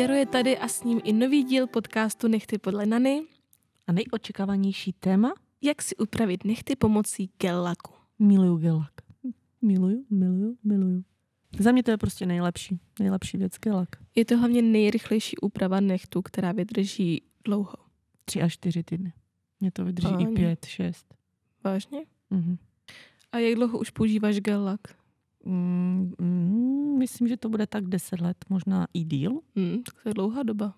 Jaro je tady a s ním i nový díl podcastu Nechty podle Nany. A nejočekávanější téma? Jak si upravit nechty pomocí gel laku. Miluju gel lak. Miluju, miluju, miluju. Za mě to je prostě nejlepší, nejlepší věc gel lak. Je to hlavně nejrychlejší úprava nechtu, která vydrží dlouho. Tři až čtyři týdny. Mě to vydrží Páni. i pět, šest. Vážně? Mhm. A jak dlouho už používáš gel lak? Mm, mm, myslím, že to bude tak deset let, možná i díl. Hmm, tak to je dlouhá doba.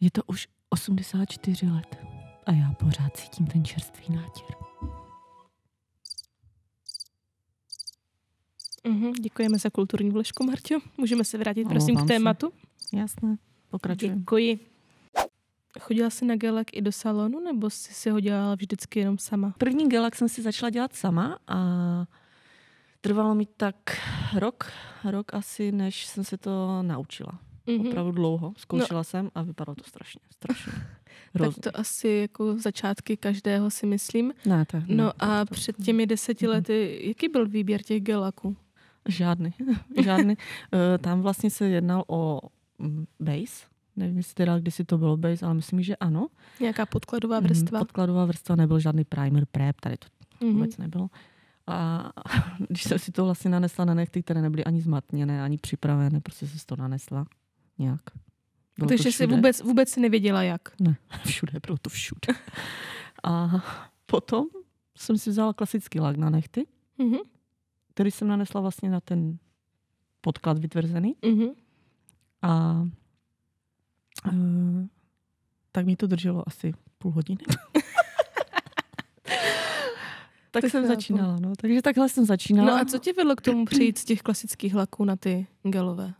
Je to už 84 let. A já pořád cítím ten čerstvý nátěr. Mhm, děkujeme za kulturní vložku, Marťo. Můžeme se vrátit prosím Omlouvám k se. tématu? Jasné, pokračujeme. Děkuji. Chodila jsi na gel lak i do salonu, nebo jsi si ho dělala vždycky jenom sama? První gelak jsem si začala dělat sama a trvalo mi tak rok, rok asi, než jsem se to naučila. Mhm. Opravdu dlouho. Zkoušela jsem a vypadalo to strašně, strašně. Tak to asi jako začátky každého si myslím. Ne, tak, ne, No a to- před těmi deseti Mhm. lety, jaký byl výběr těch gelaků? Žádný. Žádný. Eh, Tam vlastně se jednal o mm, base. Nevím, jestli teda kdysi to bylo base, ale myslím, že ano. Nějaká podkladová Mhm, vrstva? Podkladová vrstva nebyl žádný primer, prep, tady to Mhm. vůbec nebylo. A když jsem si to vlastně nanesla na nechty, které nebyly ani zmatněné, ani připravené, prostě jsem si to nanesla nějak. Bylo to Takže jsi vůbec, vůbec si nevěděla jak. Ne, všude, bylo to všude. A potom jsem si vzala klasický lak na nechty, Mhm. který jsem nanesla vlastně na ten podklad vytvrzený. Mhm. A uh, tak mi to drželo asi půl hodiny. tak jsem chápu. začínala, no. Takže takhle jsem začínala. No a co tě vedlo k tomu přejít z těch klasických laků na ty gelové?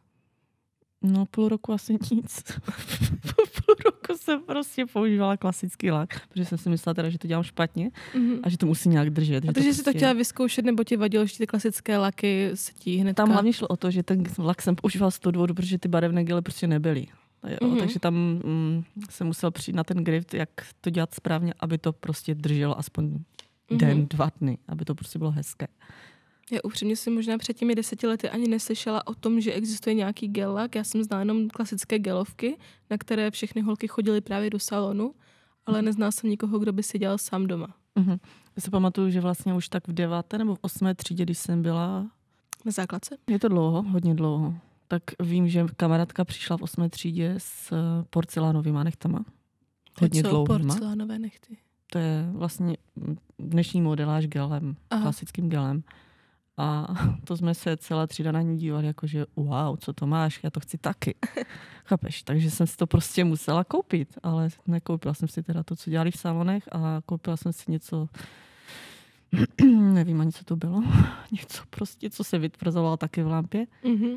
No půl roku asi nic. půl roku jsem prostě používala klasický lak, protože jsem si myslela teda, že to dělám špatně Mhm. a že to musí nějak držet. A že takže jsi to prostě- chtěla vyzkoušet, nebo ti vadilo, že ty klasické laky se ti hned Tam hlavně šlo o to, že ten lak jsem používala z toho důvodu, protože ty barevné gely prostě nebyly. Jo, Mhm. mm-hmm. Takže tam mm, jsem musel přijít na ten grip, jak to dělat správně, aby to prostě drželo aspoň Mhm. den, dva dny, aby to prostě bylo hezké. Já upřímně si možná před těmi deseti lety ani neslyšela o tom, že existuje nějaký gel lak. Já jsem znala jenom klasické gelovky, na které všechny holky chodily právě do salonu, ale neznala jsem nikoho, kdo by si dělal sám doma. Mm-hmm. Já si pamatuju, že vlastně už tak v deváté nebo v osmé třídě, když jsem byla, Na základce? je to dlouho, hodně dlouho, tak vím, že kamarádka přišla v osmé třídě s porcelánovými nechtama. Hodně Co dlouhýma. porcelánové nechty. To je vlastně dnešní modeláž gelem, Aha. klasickým gelem. A to jsme se celá třída na ní dívali, jakože wow, co to máš, já to chci taky. Chápeš? Takže jsem si to prostě musela koupit, ale nekoupila jsem si teda to, co dělali v salonech a koupila jsem si něco, nevím ani, co to bylo, něco prostě, co se vytvrzovalo taky v lampě Mhm.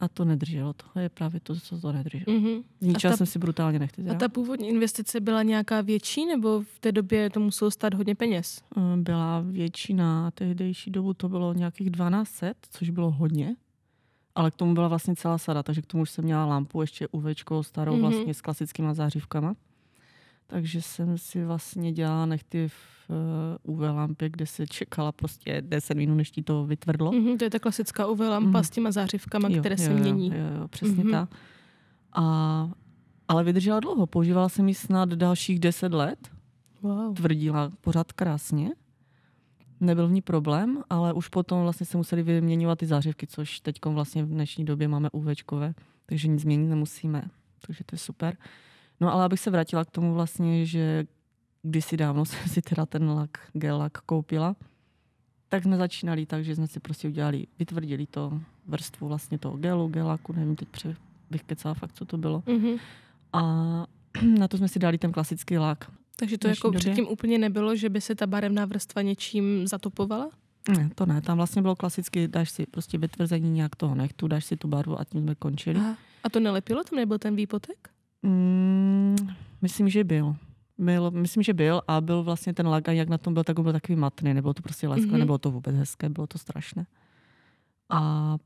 A to nedrželo. To je právě to, co to nedrželo. Mhm. Zničila ta- jsem si brutálně nechty. A ta původní investice byla nějaká větší, nebo v té době to muselo stát hodně peněz? Eh, byla většina, tehdejší dobu to bylo nějakých 1200, což bylo hodně. Ale k tomu byla vlastně celá sada, takže k tomu už jsem měla lampu, ještě UVčko starou Mhm. mm-hmm. vlastně s klasickýma zářivkama. Takže jsem si vlastně dělala nechty v uh, UV lampě, kde se čekala prostě 10 minut, než ti to vytvrdlo. Mhm, to je ta klasická UV lampa Mhm. s těma zářivkama, Jo, které jo, se jo, mění. Jo, jo, přesně Mhm. mm-hmm. ta. A, ale vydržela dlouho. Používala jsem ji snad dalších 10 let. Wow. tvrdila pořád krásně. Nebyl v ní problém, ale už potom vlastně se museli vyměňovat ty zářivky, což teď vlastně v dnešní době máme UVčkové, takže nic změnit nemusíme. Takže to je super. No ale abych se vrátila k tomu vlastně, že kdysi dávno jsem si teda ten lak, gel lak koupila, tak jsme začínali tak, že jsme si prostě udělali, vytvrdili to vrstvu vlastně toho gelu, gelaku, nevím teď pře, bych kecala fakt, co to bylo. Mhm. A na to jsme si dali ten klasický lak. Takže to jako době. předtím úplně nebylo, že by se ta barevná vrstva něčím zatopovala? Ne, to ne. Tam vlastně bylo klasicky, dáš si prostě vytvrzení nějak toho nechtu, dáš si tu barvu a tím jsme končili. Aha. A to nelepilo? Tam nebyl ten výpotek? Mm, myslím, že byl. byl. Myslím, že byl a byl vlastně ten lak, a jak na tom byl, tak on byl takový matný. Nebylo to prostě lesklé, Mhm. mm-hmm. nebylo to vůbec hezké, bylo to strašné. A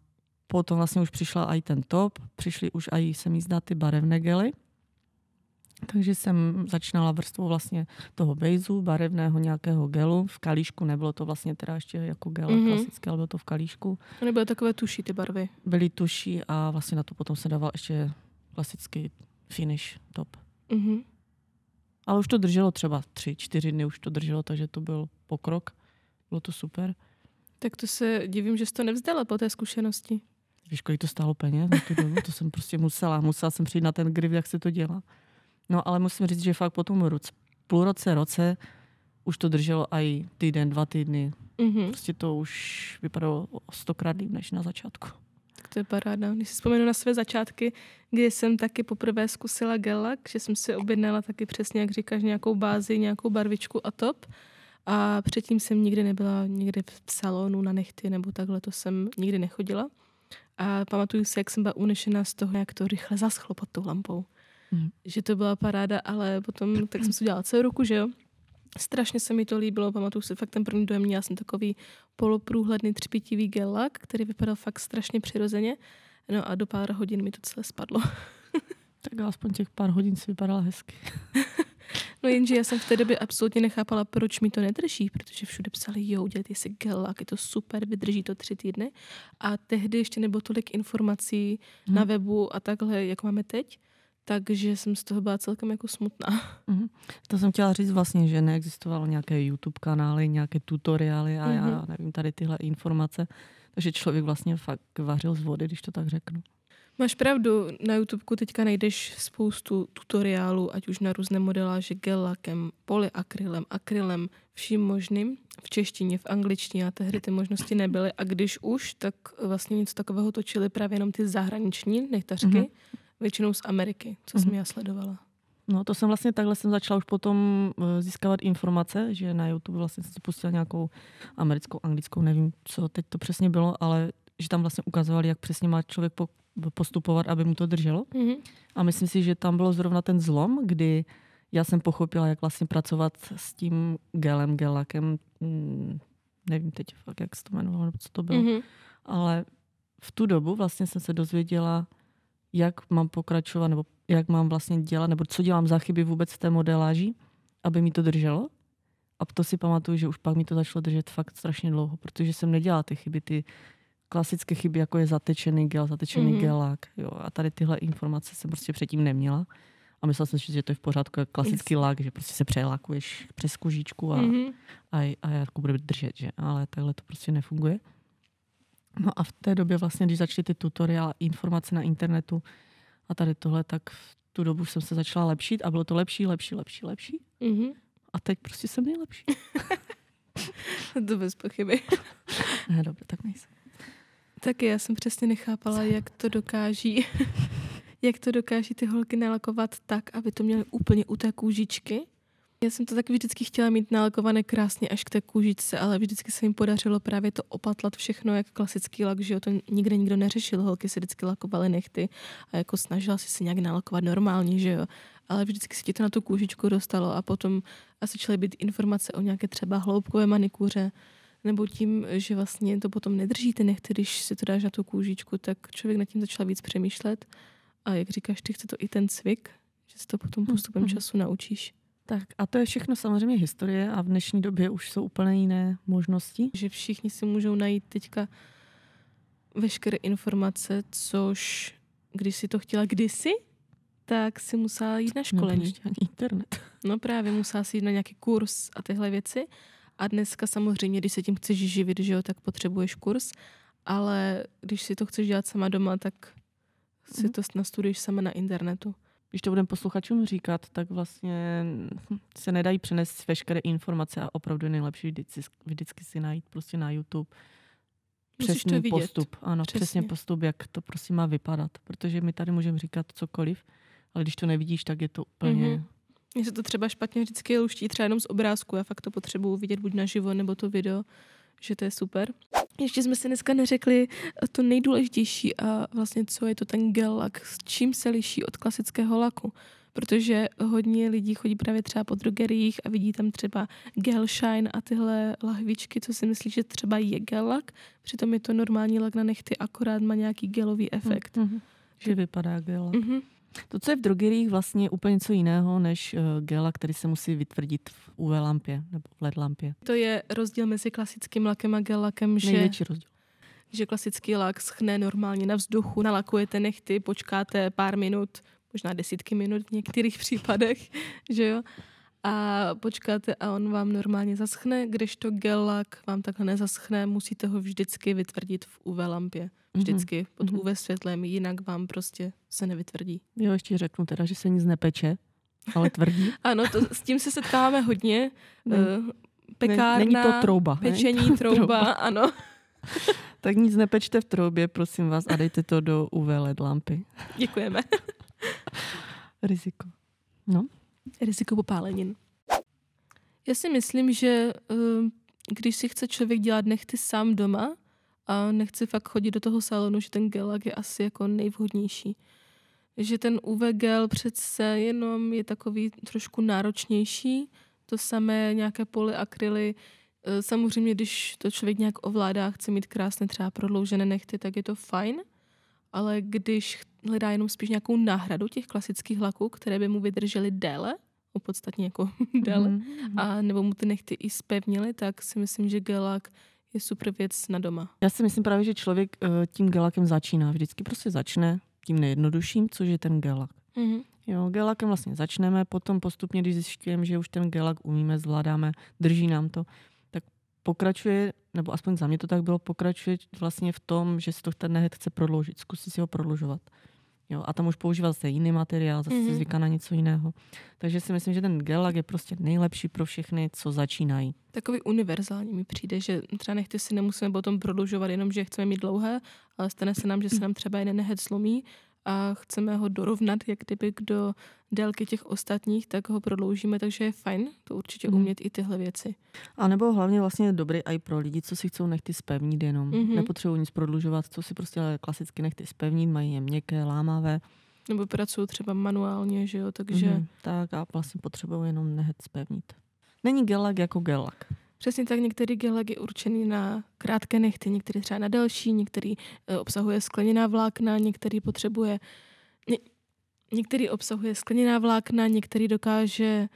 potom vlastně už přišla i ten top, přišly už i se mi zdá ty barevné gely. Takže jsem začínala vrstvou vlastně toho bejzu, barevného nějakého gelu. V kalíšku nebylo to vlastně teda ještě jako gel mm-hmm. klasické, ale bylo to v kalíšku. To nebyly takové tuší ty barvy. Byly tuší a vlastně na to potom se dával ještě klasický finish top. Mm-hmm. Ale už to drželo třeba tři, čtyři dny už to drželo, takže to byl pokrok. Bylo to super. Tak to se divím, že jsi to nevzdala po té zkušenosti. Víš, kolik to stálo peněz na tu dobu? To jsem prostě musela. Musela jsem přijít na ten grip, jak se to dělá. No ale musím říct, že fakt po tom roce, půl roce, roce už to drželo i týden, dva týdny. Mm-hmm. Prostě to už vypadalo stokrát líp než na začátku. Tak to je paráda. Když si vzpomenu na své začátky, kdy jsem taky poprvé zkusila gelak, že jsem si objednala taky přesně, jak říkáš, nějakou bázi, nějakou barvičku a top. A předtím jsem nikdy nebyla někde v salonu na nechty nebo takhle, to jsem nikdy nechodila. A pamatuju si, jak jsem byla unešená z toho, jak to rychle zaschlo pod tou lampou. Mm. Že to byla paráda, ale potom tak jsem si udělala celou ruku, že jo. Strašně se mi to líbilo, pamatuju si fakt ten první dojem, měla jsem takový poloprůhledný třpitivý gelak, který vypadal fakt strašně přirozeně. No a do pár hodin mi to celé spadlo. Tak aspoň těch pár hodin si vypadala hezky. No jenže já jsem v té době absolutně nechápala, proč mi to nedrží, protože všude psali, jo, udělejte si gelak, je to super, vydrží to tři týdny. A tehdy ještě nebylo tolik informací Mhm. na webu a takhle, jak máme teď, takže jsem z toho byla celkem jako smutná. Mhm. To jsem chtěla říct vlastně, že neexistovalo nějaké YouTube kanály, nějaké tutoriály a já Mhm. nevím, tady tyhle informace. Takže člověk vlastně fakt vařil z vody, když to tak řeknu. Máš pravdu, na YouTubeku teďka najdeš spoustu tutoriálů, ať už na různé modeláže gel-lakem, polyakrylem, akrylem, vším možným, v češtině, v angličtině a tehdy ty možnosti nebyly. A když už, tak vlastně něco takového točili právě jenom ty zahraniční nechtařky, Mhm. mm-hmm. Většinou z Ameriky, co jsem Mhm. já sledovala. No to jsem vlastně takhle jsem začala už potom eh, získávat informace, že na YouTube vlastně jsem si pustila nějakou americkou, anglickou, nevím, co teď to přesně bylo, ale že tam vlastně ukazovali, jak přesně má člověk po, postupovat, aby mu to drželo. Mm-hmm. A myslím si, že tam bylo zrovna ten zlom, kdy já jsem pochopila, jak vlastně pracovat s tím gelem, gelakem, mm, nevím teď fakt, jak se to jmenovalo, nebo co to bylo, Mm-hmm. ale v tu dobu vlastně jsem se dozvěděla, jak mám pokračovat, nebo jak mám vlastně dělat, nebo co dělám za chyby vůbec v té modeláži, aby mi to drželo. A to si pamatuju, že už pak mi to začalo držet fakt strašně dlouho, protože jsem nedělala ty chyby, ty klasické chyby, jako je zatečený gel, zatečený Mhm. mm-hmm. gelák. Jo. A tady tyhle informace jsem prostě předtím neměla. A myslela jsem si, že to je v pořádku, jak klasický lak, že prostě se přelákuješ přes kožičku a, Mm-hmm. a, a jako bude držet, že? Ale takhle to prostě nefunguje. No a v té době vlastně, když začaly ty tutoriály, informace na internetu a tady tohle, tak v tu dobu jsem se začala lepšit a bylo to lepší, lepší, lepší, lepší. Mm-hmm. A teď prostě jsem nejlepší. To bez pochyby. Ne, dobře, tak nejsem. Taky já jsem přesně nechápala, jak to dokáží, jak to dokáží ty holky nalakovat tak, aby to měly úplně u té kůžičky. Já jsem to taky vždycky chtěla mít nalakované krásně až k té kůžičce, ale vždycky se jim podařilo právě to opatlat všechno jak klasický lak, že jo, to nikde nikdo neřešil, holky si vždycky lakovaly nechty a jako snažila si se nějak nalakovat normálně, že jo, ale vždycky se ti to na tu kůžičku dostalo a potom asi začaly být informace o nějaké třeba hloubkové manikuře, nebo tím, že vlastně to potom nedrží ty nechty, když si to dáš na tu kůžičku, tak člověk nad tím začal víc přemýšlet. A jak říkáš, ty chce to i ten cvik, že se to potom postupem Mhm. času naučíš. Tak a to je všechno samozřejmě historie a v dnešní době už jsou úplně jiné možnosti. Že všichni si můžou najít teďka veškeré informace, což když si to chtěla kdysi, tak si musela jít na školení. ještě ani internet. No právě musela si jít na nějaký kurz a tyhle věci. A dneska samozřejmě, když se tím chceš živit, že jo, tak potřebuješ kurz. Ale když si to chceš dělat sama doma, tak si Mhm. to nastuduješ sama na internetu. Když to budeme posluchačům říkat, tak vlastně se nedají přenést veškeré informace a opravdu je nejlepší vždycky, vždycky si najít prostě na YouTube přesný to postup. Ano, přesně. Přesně. postup, jak to prostě má vypadat. Protože my tady můžeme říkat cokoliv, ale když to nevidíš, tak je to úplně... Mhm. Mně se to třeba špatně vždycky luští třeba jenom z obrázku. Já fakt to potřebuju vidět buď naživo, nebo to video, že to je super. Ještě jsme si dneska neřekli to nejdůležitější a vlastně co je to ten gel lak, s čím se liší od klasického laku. Protože hodně lidí chodí právě třeba po drogeriích a vidí tam třeba gel shine a tyhle lahvičky, co si myslí, že třeba je gel lak. Přitom je to normální lak na nechty, akorát má nějaký gelový efekt. Mhm. Že vypadá gel. Mhm. To, co je v drogerích, vlastně je úplně něco jiného než uh, gela, který se musí vytvrdit v UV lampě nebo v LED lampě. To je rozdíl mezi klasickým lakem a gel lakem, že, Největší rozdíl. že klasický lak schne normálně na vzduchu, nalakujete nechty, počkáte pár minut, možná desítky minut v některých případech, že jo, a počkáte a on vám normálně zaschne, kdežto gel lak vám takhle nezaschne, musíte ho vždycky vytvrdit v UV lampě. Vždycky pod mhm. UV světlem, jinak vám prostě se nevytvrdí. Jo, ještě řeknu teda, že se nic nepeče, ale tvrdí. Ano, to, s tím se setkáváme hodně. Ne- Uh, pekárna, Není to trouba. pečení, Není to trouba, ano. Tak nic nepečte v troubě, prosím vás, a dejte to do UV LED lampy. Děkujeme. Riziko. No, Riziko popálenin. Já si myslím, že eh, když si chce člověk dělat nechty sám doma a nechce fakt chodit do toho salonu, že ten gelak je asi jako nejvhodnější. Že ten UV gel přece jenom je takový trošku náročnější, to samé nějaké polyakryly. Eh, Samozřejmě, když to člověk nějak ovládá, chce mít krásné třeba prodloužené nechty, tak je to fajn, ale když hledá jenom spíš nějakou náhradu těch klasických laků, které by mu vydržely déle, opodstatně jako déle, Mhm. a nebo mu ty nechty i spevnily, tak si myslím, že gelak je super věc na doma. Já si myslím právě, že člověk eh, tím gelakem začíná. Vždycky prostě začne tím nejjednodušším, což je ten gelak. Mm-hmm. Jo, gelakem vlastně začneme, potom postupně, když zjišťujeme, že už ten gelak umíme, zvládáme, drží nám to, tak pokračuje, nebo aspoň za mě to tak bylo, pokračuje vlastně v tom, že si to ten nehet chce prodloužit, zkusí si ho prodlužovat. Jo, a tam už používá zase jiný materiál, zase Mhm. mm-hmm. zvyká na něco jiného. Takže si myslím, že ten gelak je prostě nejlepší pro všechny, co začínají. Takový univerzální mi přijde, že třeba nechty si nemusíme potom prodlužovat jenom, že chceme mít dlouhé, ale stane se nám, že se nám třeba jeden nehet slomí a chceme ho dorovnat, jak kdyby do délky těch ostatních, tak ho prodloužíme, takže je fajn to určitě Mhm. umět i tyhle věci. A nebo hlavně vlastně dobrý i pro lidi, co si chcou nechty spevnit jenom. Mhm. Mm-hmm. Nepotřebují nic prodlužovat, co si prostě klasicky nechty spevnit, mají je měkké, lámavé. Nebo pracuju třeba manuálně, že jo, takže Mhm. Tak a vlastně potřebují jenom nehet spevnit. Není gelak jako gelak. Přesně tak, některý gelek je určený na krátké nechty, některý třeba na delší, některý e, obsahuje skleněná vlákna, některý potřebuje, ně, některý obsahuje skleněná vlákna, některý dokáže e,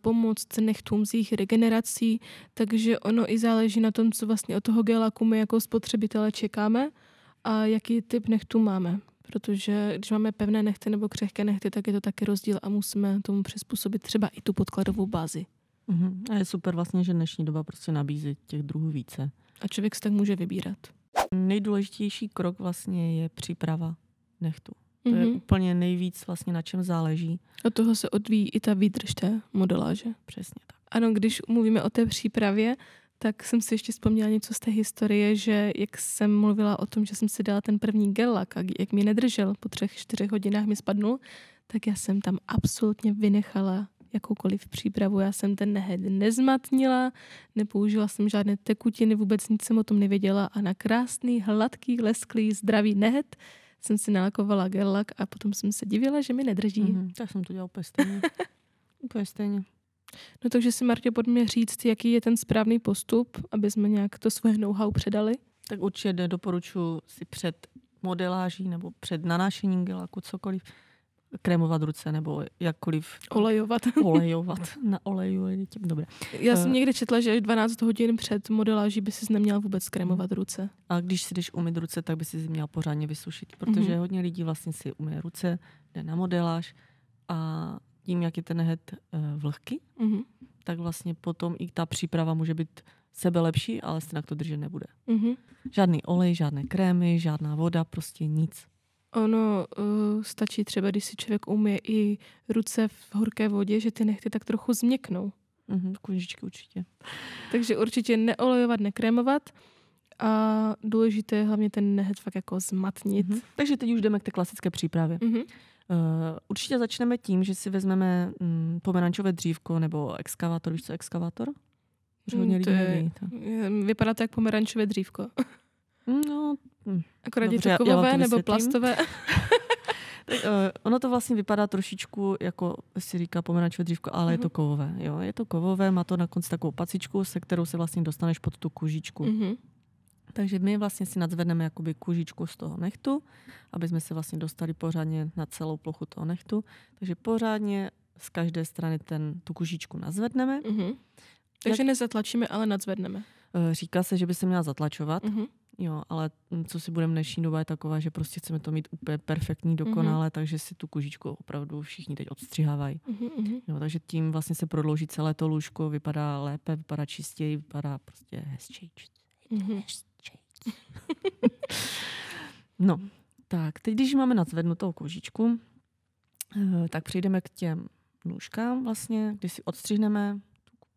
pomoct nechtům s jejich regenerací, takže ono i záleží na tom, co vlastně od toho gelaku my jako spotřebitele čekáme a jaký typ nechtů máme. Protože když máme pevné nechty nebo křehké nechty, tak je to taky rozdíl a musíme tomu přizpůsobit třeba i tu podkladovou bázi. Mhm. A je super vlastně, že dnešní doba prostě nabízí těch druhů více. A člověk si tak může vybírat. Nejdůležitější krok vlastně je příprava nechtu. To je Mhm. úplně nejvíc vlastně na čem záleží. Od toho se odvíjí i ta výdrž té modeláže. Přesně tak. Ano, když mluvíme o té přípravě, tak jsem si ještě vzpomněla něco z té historie, že jak jsem mluvila o tom, že jsem si dala ten první gel lak a jak mi nedržel, po třech, čtyřech hodinách mi spadnul, tak já jsem tam absolutně vynechala jakoukoliv přípravu. Já jsem ten nehed nezmatnila, nepoužila jsem žádné tekutiny, vůbec nic jsem o tom nevěděla a na krásný, hladký, lesklý, zdravý nehed jsem si nalakovala gel lak a potom jsem se divila, že mi nedrží. Mhm. Tak jsem to dělal úplně stejně. úplně stejně. No takže si Martě pojďme říct, jaký je ten správný postup, aby jsme nějak to svoje know-how předali. Tak určitě doporučuji si před modeláží nebo před nanášením gelaku cokoliv krémovat ruce nebo jakkoliv Olejovat. olejovat. Na oleju je tím dobré. Já jsem Eh. někde četla, že 12 hodin před modeláží by si neměl vůbec krémovat ruce. A když si jdeš umyt ruce, tak by si si měl pořádně vysušit, protože Mhm. hodně lidí vlastně si umyje ruce, jde na modeláž a tím, jak je ten nehet uh, vlhký, Mhm. tak vlastně potom i ta příprava může být sebe lepší, ale stejně to držet nebude. Mhm. Žádný olej, žádné krémy, žádná voda, prostě nic. Ono uh, stačí třeba, když si člověk umije i ruce v horké vodě, že ty nechty tak trochu změknou. Mhm, kůžičky určitě. Takže určitě neolejovat, nekrémovat. A důležité je hlavně ten nehet fakt jako zmatnit. Mhm. Takže teď už jdeme k té klasické přípravě. Mhm. Uh, určitě začneme tím, že si vezmeme mm, pomerančové dřívko nebo exkavátor. Víš, co je exkavátor? Hodně Mm, to lidí neví. Je- Vypadá to jak pomerančové dřívko. No, mm, Akorát Dobře, je já- to já vám kovové to nebo vysvětlím. plastové. Tak, uh, ono to vlastně vypadá trošičku jako si říká pomerančové dřívko, ale je Mhm. to kovové. Jo? Je to kovové, má to na konci takovou pacičku, se kterou se vlastně dostaneš pod tu kůžičku. Mhm. Takže my vlastně si nadzvedneme jakoby kůžičku z toho nechtu, aby jsme se vlastně dostali pořádně na celou plochu toho nechtu. Takže pořádně z každé strany ten, tu kůžičku nazvedneme. Mm-hmm. Takže Jak... nezatlačíme, ale nadzvedneme. Eh, říká se, že by se měla zatlačovat, Mm-hmm. Jo, ale co si budeme dnešní doba je taková, že prostě chceme to mít úplně perfektní, dokonale, Mhm. takže si tu kůžičku opravdu všichni teď odstřihávají. Mm-hmm. Jo, takže tím vlastně se prodlouží celé to lůžko, vypadá lépe, vypadá čistěji, vypadá prostě hezčej. Mm-hmm. no, tak teď, když máme nadzvednutou kůžičku, eh, tak přejdeme k těm nůžkám vlastně, kdy si odstřihneme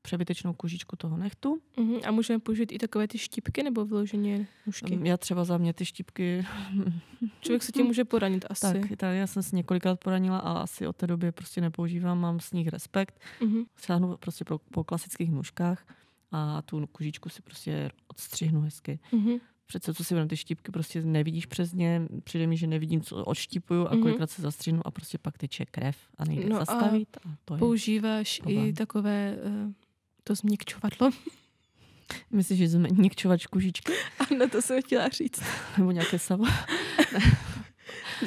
přebytečnou kůžičku toho nechtu. Mm-hmm. A můžeme použít i takové ty štípky nebo vyloženě nůžky? Já třeba za mě ty štípky, Člověk se tím může poranit asi. tak, tak já jsem si několikrát poranila a asi od té doby prostě nepoužívám, mám s nich respekt. Mm-hmm. Sáhnu prostě po, po klasických nůžkách a tu kůžičku si prostě odstřihnu hezky. Mm-hmm. Přece co si budem ty štípky, prostě nevidíš přes ně, přijde mi, že nevidím, co odštípuju a kolikrát se zastřihnu a prostě pak teče krev a nejde No a zastavit. A to je. Používáš problém. i takové uh, to změkčovadlo? Myslíš, že změkčovač kůžičky Ano, to jsem chtěla říct. nebo nějaké savo?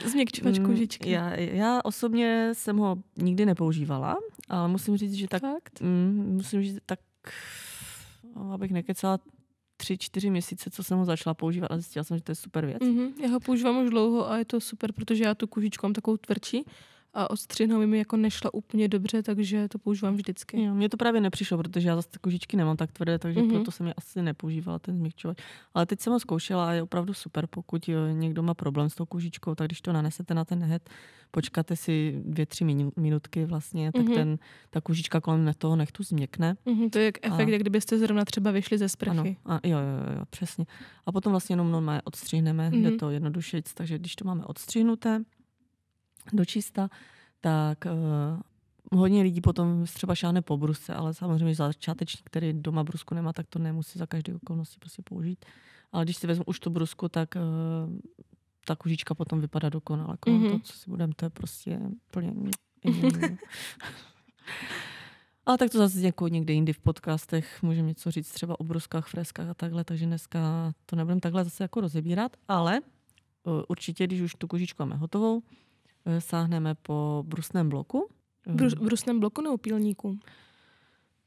Změkčovač Mm, kůžičky. Já, já osobně jsem ho nikdy nepoužívala, ale musím říct, že tak, Fakt? mm, musím říct, tak, no, abych nekecala, tři, čtyři měsíce, co jsem ho začala používat a zjistila jsem, že to je super věc. Mm-hmm. Já ho používám už dlouho a je to super, protože já tu kůžičku mám takovou tvrdší a odstřihnout mi jako nešla úplně dobře, takže to používám vždycky. Jo, mně to právě nepřišlo, protože já zase ty kůžičky nemám tak tvrdé, takže Mhm. mm-hmm. proto jsem je asi nepoužívala ten změkčovač. Ale teď jsem ho zkoušela a je opravdu super, pokud někdo má problém s tou kůžičkou, tak když to nanesete na ten nehet, počkáte si dvě, tři minu- minutky vlastně, tak Mhm. mm-hmm. ten, ta kůžička kolem toho nechtu změkne. Mm-hmm. To je jak efekt, A- jak kdybyste zrovna třeba vyšli ze Ano, sprchy. a jo, jo, jo, přesně. A potom vlastně jenom normálně odstřihneme, mm-hmm. Mhm. jde to jednodušeji, takže když to máme odstřihnuté do čista, tak uh, hodně lidí potom třeba šáhne po brusce, ale samozřejmě začátečník, který doma brusku nemá, tak to nemusí za každé okolnosti prostě použít. Ale když si vezmu už tu brusku, tak uh, ta kůžička potom vypadá dokonale. Mhm. toho, co si budeme, to je prostě plně... Ale tak to zase jako někde jindy v podcastech můžeme něco říct třeba o bruskách, freskách a takhle, takže dneska to nebudeme takhle zase jako rozebírat, ale uh, určitě, když už tu kůžičku máme hotovou, sáhneme po brusném bloku. Brus, brusném bloku nebo pílníku?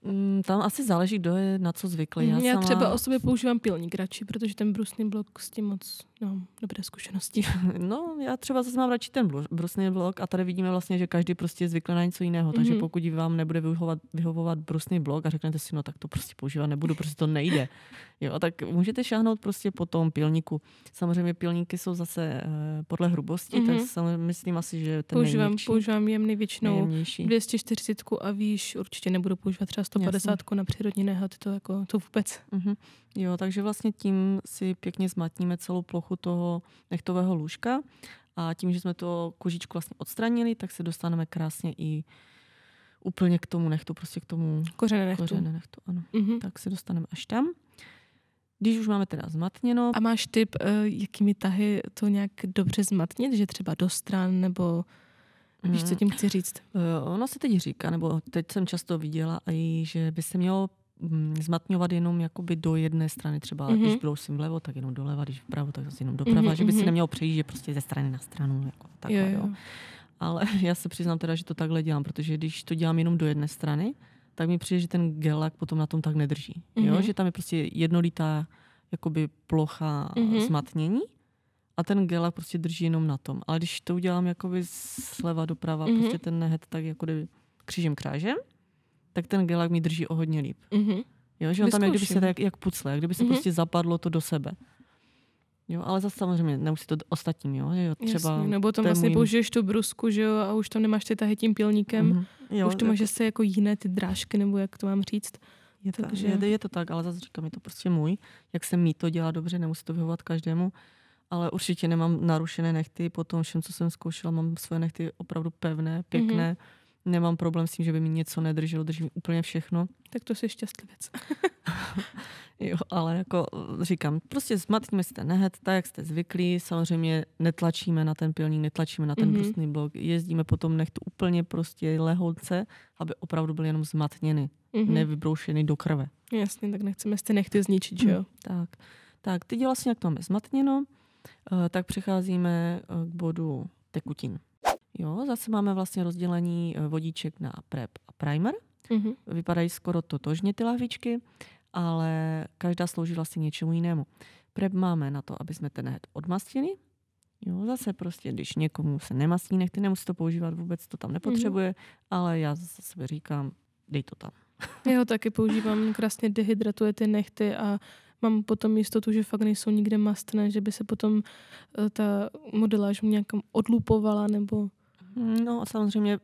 Mm, tam asi záleží, kdo je na co zvyklý. Já, já sama- třeba o sobě používám pílník radši, protože ten brusný blok s tím moc no, dobré zkušenosti. No, já třeba zase mám radši ten brusný blok a tady vidíme vlastně, že každý prostě je zvyklý na něco jiného. Takže Mhm. pokud vám nebude vyhovovat, vyhovovat brusný blok a řeknete si, no tak to prostě používat nebudu, prostě to nejde. Jo, tak můžete šáhnout prostě po tom pilníku. Samozřejmě pilníky jsou zase uh, podle hrubosti, Mhm. tak samozřejmě myslím asi, že ten používám, nejměkčí, používám jemný většinou nejjemnější. 240 a výš určitě nebudu používat třeba 150 na přírodní nehat, to jako to vůbec. Mhm. Jo, takže vlastně tím si pěkně zmatníme celou plochu toho nechtového lůžka a tím, že jsme to kožičku vlastně odstranili, tak se dostaneme krásně i úplně k tomu nechtu, prostě k tomu Kořené nechtu. kořené nechtu, ano. Mhm. Tak se dostaneme až tam. Když už máme teda zmatněno, A máš tip, eh, jakými tahy to nějak dobře zmatnit, že třeba do stran, nebo víš, co mm, tím chci říct? eh, ono se teď říká, nebo teď jsem často viděla, i, že by se mělo mm, zmatňovat jenom jakoby do jedné strany, třeba Mhm. když brousím vlevo, tak jenom doleva, když vpravo, tak zase jenom doprava, Mhm, že by si mhm. nemělo přejít, že prostě ze strany na stranu, jako takhle, jo, jo. jo. Ale já se přiznám teda, že to takhle dělám, protože když to dělám jenom do jedné strany, tak mi přijde, že ten gelak potom na tom tak nedrží. Jo? Mhm. Že tam je prostě jednolitá jakoby plocha Mhm. zmatnění a ten gelak prostě drží jenom na tom. Ale když to udělám jakoby sleva doprava, Mhm. prostě ten nehet tak jako kdyby křížem krážem, tak ten gelak mi drží o hodně líp. Mhm. Jo? Že on tam je, kdyby se tak jak pucle, jak kdyby se Mhm. prostě zapadlo to do sebe. Jo, ale zase samozřejmě nemusí to ostatním, jo? Jo, třeba Jasně, nebo tam vlastně můj- použiješ tu brusku, že jo, a už tam nemáš ty tahy tím pilníkem. Mhm. Jo, už to máš zase jako jiné ty drážky, nebo jak to mám říct. Je to, Takže- je, je to tak, ale zase říkám, je to prostě můj. Jak se mi to dělá dobře, nemusí to vyhovovat každému. Ale určitě nemám narušené nechty. Po tom všem, co jsem zkoušela, mám svoje nechty opravdu pevné, pěkné. Mm-hmm. Nemám problém s tím, že by mi něco nedrželo, drží mi úplně všechno. Tak to jsi šťastlivec. Jo, ale jako říkám, prostě zmatíme si ten nehet, tak jak jste zvyklí. Samozřejmě netlačíme na ten pilník, netlačíme na ten Mhm. mm-hmm. brusný blok. Jezdíme potom nechtu úplně prostě lehouce, aby opravdu byl jenom zmatněny, Mhm. mm-hmm. nevybroušený do krve. Jasně, tak nechceme si ty nechty zničit, že jo. Tak. Tak teď vlastně, jak to máme zmatněno, eh, tak přecházíme eh, k bodu tekutin. Jo, zase máme vlastně rozdělení eh, vodíček na prep a primer. Mm-hmm. Vypadají skoro totožně ty lahvičky, ale každá slouží vlastně něčemu jinému. Prep máme na to, aby jsme ten nehet odmastili. Jo, zase prostě, když někomu se nemastí nechty, nemusí to používat, vůbec to tam nepotřebuje, mm-hmm. ale já zase sebe říkám, dej to tam. Já ho taky používám, krásně dehydratuje ty nechty a mám potom jistotu, že fakt nejsou nikde mastné, že by se potom uh, ta modeláž nějakam odlupovala nebo... No a samozřejmě uh,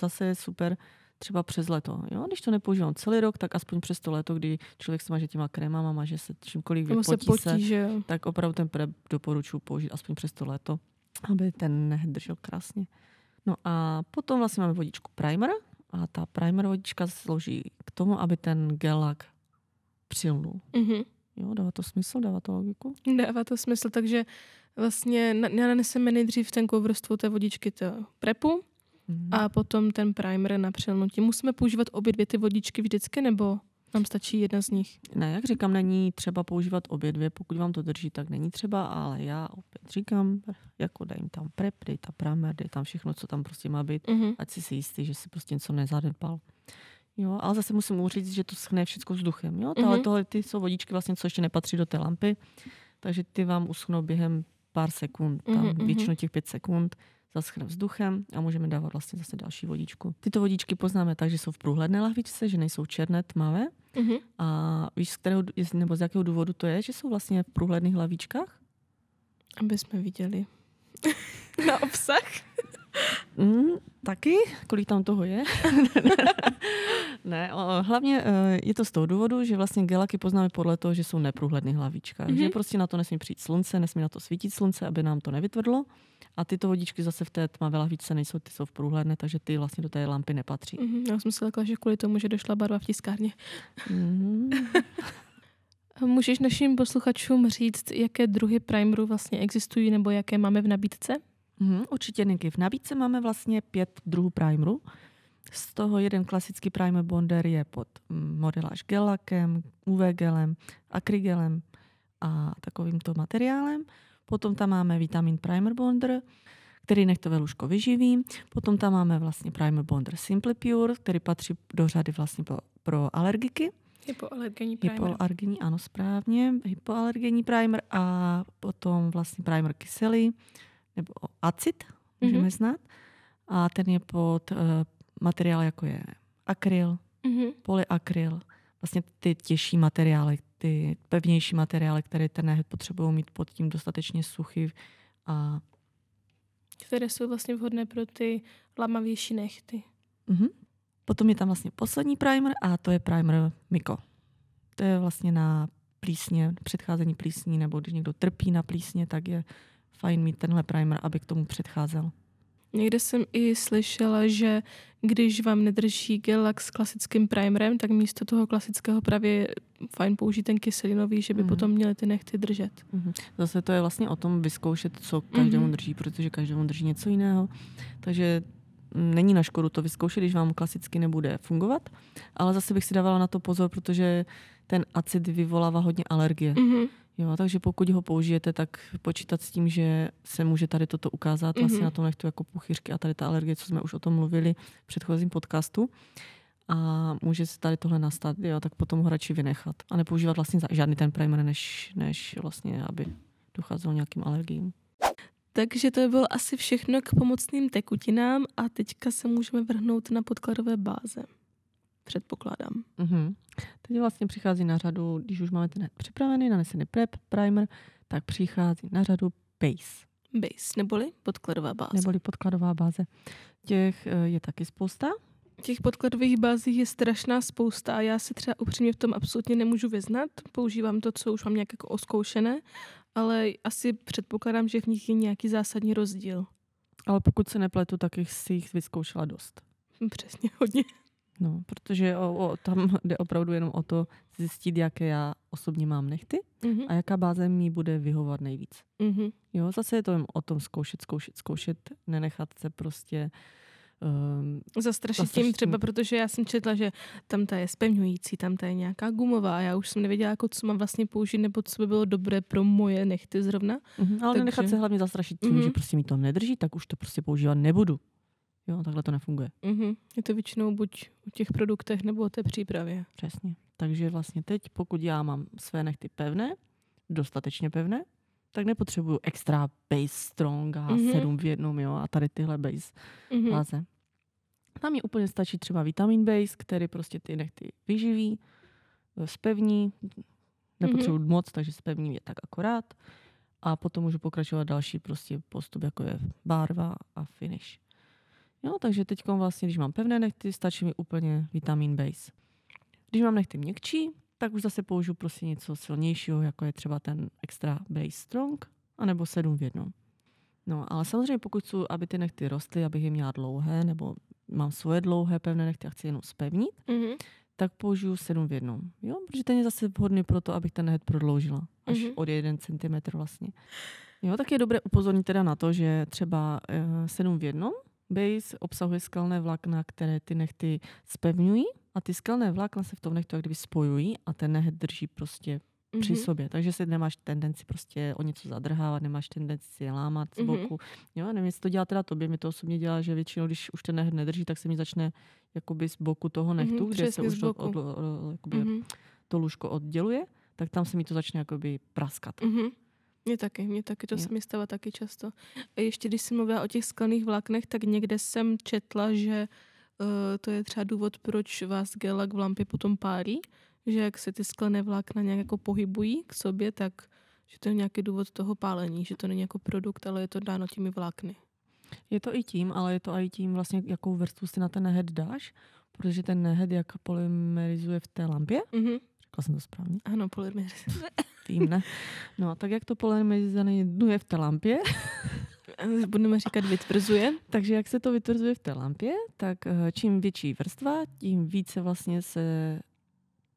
zase je super třeba přes leto. Jo? Když to nepoužívám celý rok, tak aspoň přes to leto, kdy člověk se maže těma krémama, maže se čímkoliv vypotí se, potí, se že? tak opravdu ten prep doporučuji použít aspoň přes to léto, aby ten nehet držel krásně. No a potom vlastně máme vodičku primer a ta primer vodička slouží k tomu, aby ten gelak přilnul. Mm-hmm. Jo, dává to smysl, dává to logiku? Dává to smysl, takže vlastně naneseme nejdřív ten vrstvu té vodičky to prepu mm-hmm. a potom ten primer na přilnutí. Musíme používat obě dvě ty vodičky vždycky, nebo nám stačí jedna z nich? Ne, jak říkám, není třeba používat obě dvě, pokud vám to drží, tak není třeba, ale já opět říkám, jako dej tam prep, dej tam primer, dej tam všechno, co tam prostě má být, mm-hmm. ať si si jistý, že si prostě něco nezadepal. Jo, ale zase musím říct, že to schne všechno vzduchem. Jo? Mm-hmm. Ale tohle ty jsou vodičky, vlastně, co ještě nepatří do té lampy, takže ty vám uschnou během pár sekund, tam mm-hmm. většinou těch pět sekund zaschne vzduchem a můžeme dávat vlastně zase další vodičku. Tyto vodičky poznáme tak, že jsou v průhledné lahvičce, že nejsou černé, tmavé. Mm-hmm. A víš, z kterého, nebo z jakého důvodu to je, že jsou vlastně v průhledných hlavičkách? Aby jsme viděli na obsah. Mm, taky? Kolik tam toho je? ne, o, hlavně e, je to z toho důvodu, že vlastně gelaky poznáme podle toho, že jsou neprůhledný hlavička. Mm-hmm. Že prostě na to nesmí přijít slunce, nesmí na to svítit slunce, aby nám to nevytvrdlo. A tyto vodičky zase v té tmavé lahvičce nejsou, ty jsou v průhledné, takže ty vlastně do té lampy nepatří. Mm-hmm, já jsem si řekla, že kvůli tomu, že došla barva v tiskárně. Mm-hmm. Můžeš našim posluchačům říct, jaké druhy primerů vlastně existují nebo jaké máme v nabídce? Mm, určitě, Niky. V nabídce máme vlastně pět druhů primerů. Z toho jeden klasický primer bonder je pod mm, modeláž gelakem, UV gelem, akrygelem a takovýmto materiálem. Potom tam máme vitamin primer bonder, který nechtové lůžko vyživí. Potom tam máme vlastně primer bonder Simple Pure, který patří do řady vlastně pro, pro alergiky. Hypoalergenní primer. Hypoalergenní, ano, správně. Hypoalergenní primer a potom vlastně primer kyselý, nebo acid, můžeme mm-hmm. znát. A ten je pod uh, materiál, jako je akryl, mm-hmm. polyakryl, vlastně ty těžší materiály, ty pevnější materiály, které ten nehet potřebují mít pod tím dostatečně suchý a které jsou vlastně vhodné pro ty lamavější nechty. Mm-hmm. Potom je tam vlastně poslední primer a to je primer Miko. To je vlastně na plísně, předcházení plísní, nebo když někdo trpí na plísně, tak je fajn mít tenhle primer, aby k tomu předcházel. Někde jsem i slyšela, že když vám nedrží gelak s klasickým primerem, tak místo toho klasického právě fajn použít ten kyselinový, že by mm. potom měly ty nechty držet. Mm. Zase to je vlastně o tom vyzkoušet, co každému mm. drží, protože každému drží něco jiného. Takže není na škodu to vyzkoušet, když vám klasicky nebude fungovat, ale zase bych si dávala na to pozor, protože ten acid vyvolává hodně alergie. Mm-hmm. Jo, takže pokud ho použijete, tak počítat s tím, že se může tady toto ukázat. Mm-hmm. Vlastně na tom nechtu jako puchyřky a tady ta alergie, co jsme už o tom mluvili v předchozím podcastu. A může se tady tohle nastat, jo, tak potom ho radši vynechat. A nepoužívat vlastně žádný ten primer, než, než vlastně, aby docházelo nějakým alergiím. Takže to bylo asi všechno k pomocným tekutinám a teďka se můžeme vrhnout na podkladové báze předpokládám. Mm-hmm. Teď vlastně přichází na řadu, když už máme ten připravený, nanesený prep, primer, tak přichází na řadu base. Base, neboli podkladová báze. Neboli podkladová báze. Těch eh, je taky spousta. Těch podkladových bází je strašná spousta a já se třeba upřímně v tom absolutně nemůžu vyznat. Používám to, co už mám nějak jako oskoušené, ale asi předpokládám, že v nich je nějaký zásadní rozdíl. Ale pokud se nepletu, tak jich si jich vyzkoušela dost. Přesně, hodně. No, protože o, o, tam jde opravdu jenom o to zjistit, jaké já osobně mám nechty mm-hmm. a jaká báze mi bude vyhovovat nejvíc. Mm-hmm. Jo, zase je to jen o tom zkoušet, zkoušet, zkoušet, nenechat se prostě um, Zastrašit tím třeba, protože já jsem četla, že tam ta je spevňující, tam ta je nějaká gumová a já už jsem nevěděla, jako co mám vlastně použít, nebo co by bylo dobré pro moje nechty zrovna. mhm, ale Takže- nechat se hlavně zastrašit tím, Mhm. že prostě mi to nedrží, tak už to prostě používat nebudu. Jo, takhle to nefunguje. Mhm. Je to většinou buď o těch produktech, nebo o té přípravě. Přesně. Takže vlastně teď, pokud já mám své nechty pevné, dostatečně pevné, tak nepotřebuju extra base strong a Mhm. sedm v jednom, jo, a tady tyhle base Mhm. láze. Tam mi úplně stačí třeba vitamin base, který prostě ty nechty vyživí, eh, spevní, nepotřebuji Mhm. moc, takže spevní je tak akorát. A potom můžu pokračovat další prostě postup, jako je barva a finish. Jo, takže teď vlastně, když mám pevné nechty, stačí mi úplně vitamin base. Když mám nechty měkčí, tak už zase použiju prostě něco silnějšího, jako je třeba ten extra base strong, anebo sedm v jednom. No, ale samozřejmě pokud chci, aby ty nechty rostly, abych je měla dlouhé, nebo mám svoje dlouhé pevné nechty a chci jenom spevnit, Mhm. tak použiju sedm v jednom. Jo, protože ten je zase vhodný pro to, abych ten nehet prodloužila. Až Mhm. mm-hmm. od jeden centimetr vlastně. Jo, tak je dobré upozornit teda na to, že třeba uh, sedm v jednom base obsahuje skalné vlákna, které ty nechty spevňují a ty skalné vlákna se v tom nechtu jak kdyby spojují a ten nehet drží prostě při Mhm. sobě. Takže si nemáš tendenci prostě o něco zadrhávat, nemáš tendenci si lámat z Mhm. boku. Jo, nevím, jestli to dělá teda tobě, mi to osobně dělá, že většinou, když už ten nehet nedrží, tak se mi začne jakoby z boku toho nechtu, Mhm, kde se už boku. od, od, jakoby Mhm. to lůžko odděluje, tak tam se mi to začne jakoby praskat. Mhm. Mně taky, mně taky, to Jo. se mi stává taky často. A ještě když jsem mluvila o těch skalných vláknech, tak někde jsem četla, že uh, to je třeba důvod, proč vás gelak v lampě potom pálí, že jak se ty sklené vlákna nějak jako pohybují k sobě, tak že to je nějaký důvod toho pálení, že to není jako produkt, ale je to dáno těmi vlákny. Je to i tím, ale je to i tím vlastně, jakou vrstvu si na ten nehet dáš, protože ten nehet jak polymerizuje v té lampě, Mhm. řekla jsem to správně, Ano, polymer. vím, ne? No, tak jak to polymerizuje v té lampě, Budeme říkat vytvrzuje. takže jak se to vytvrzuje v té lampě, tak eh, čím větší vrstva, tím více vlastně se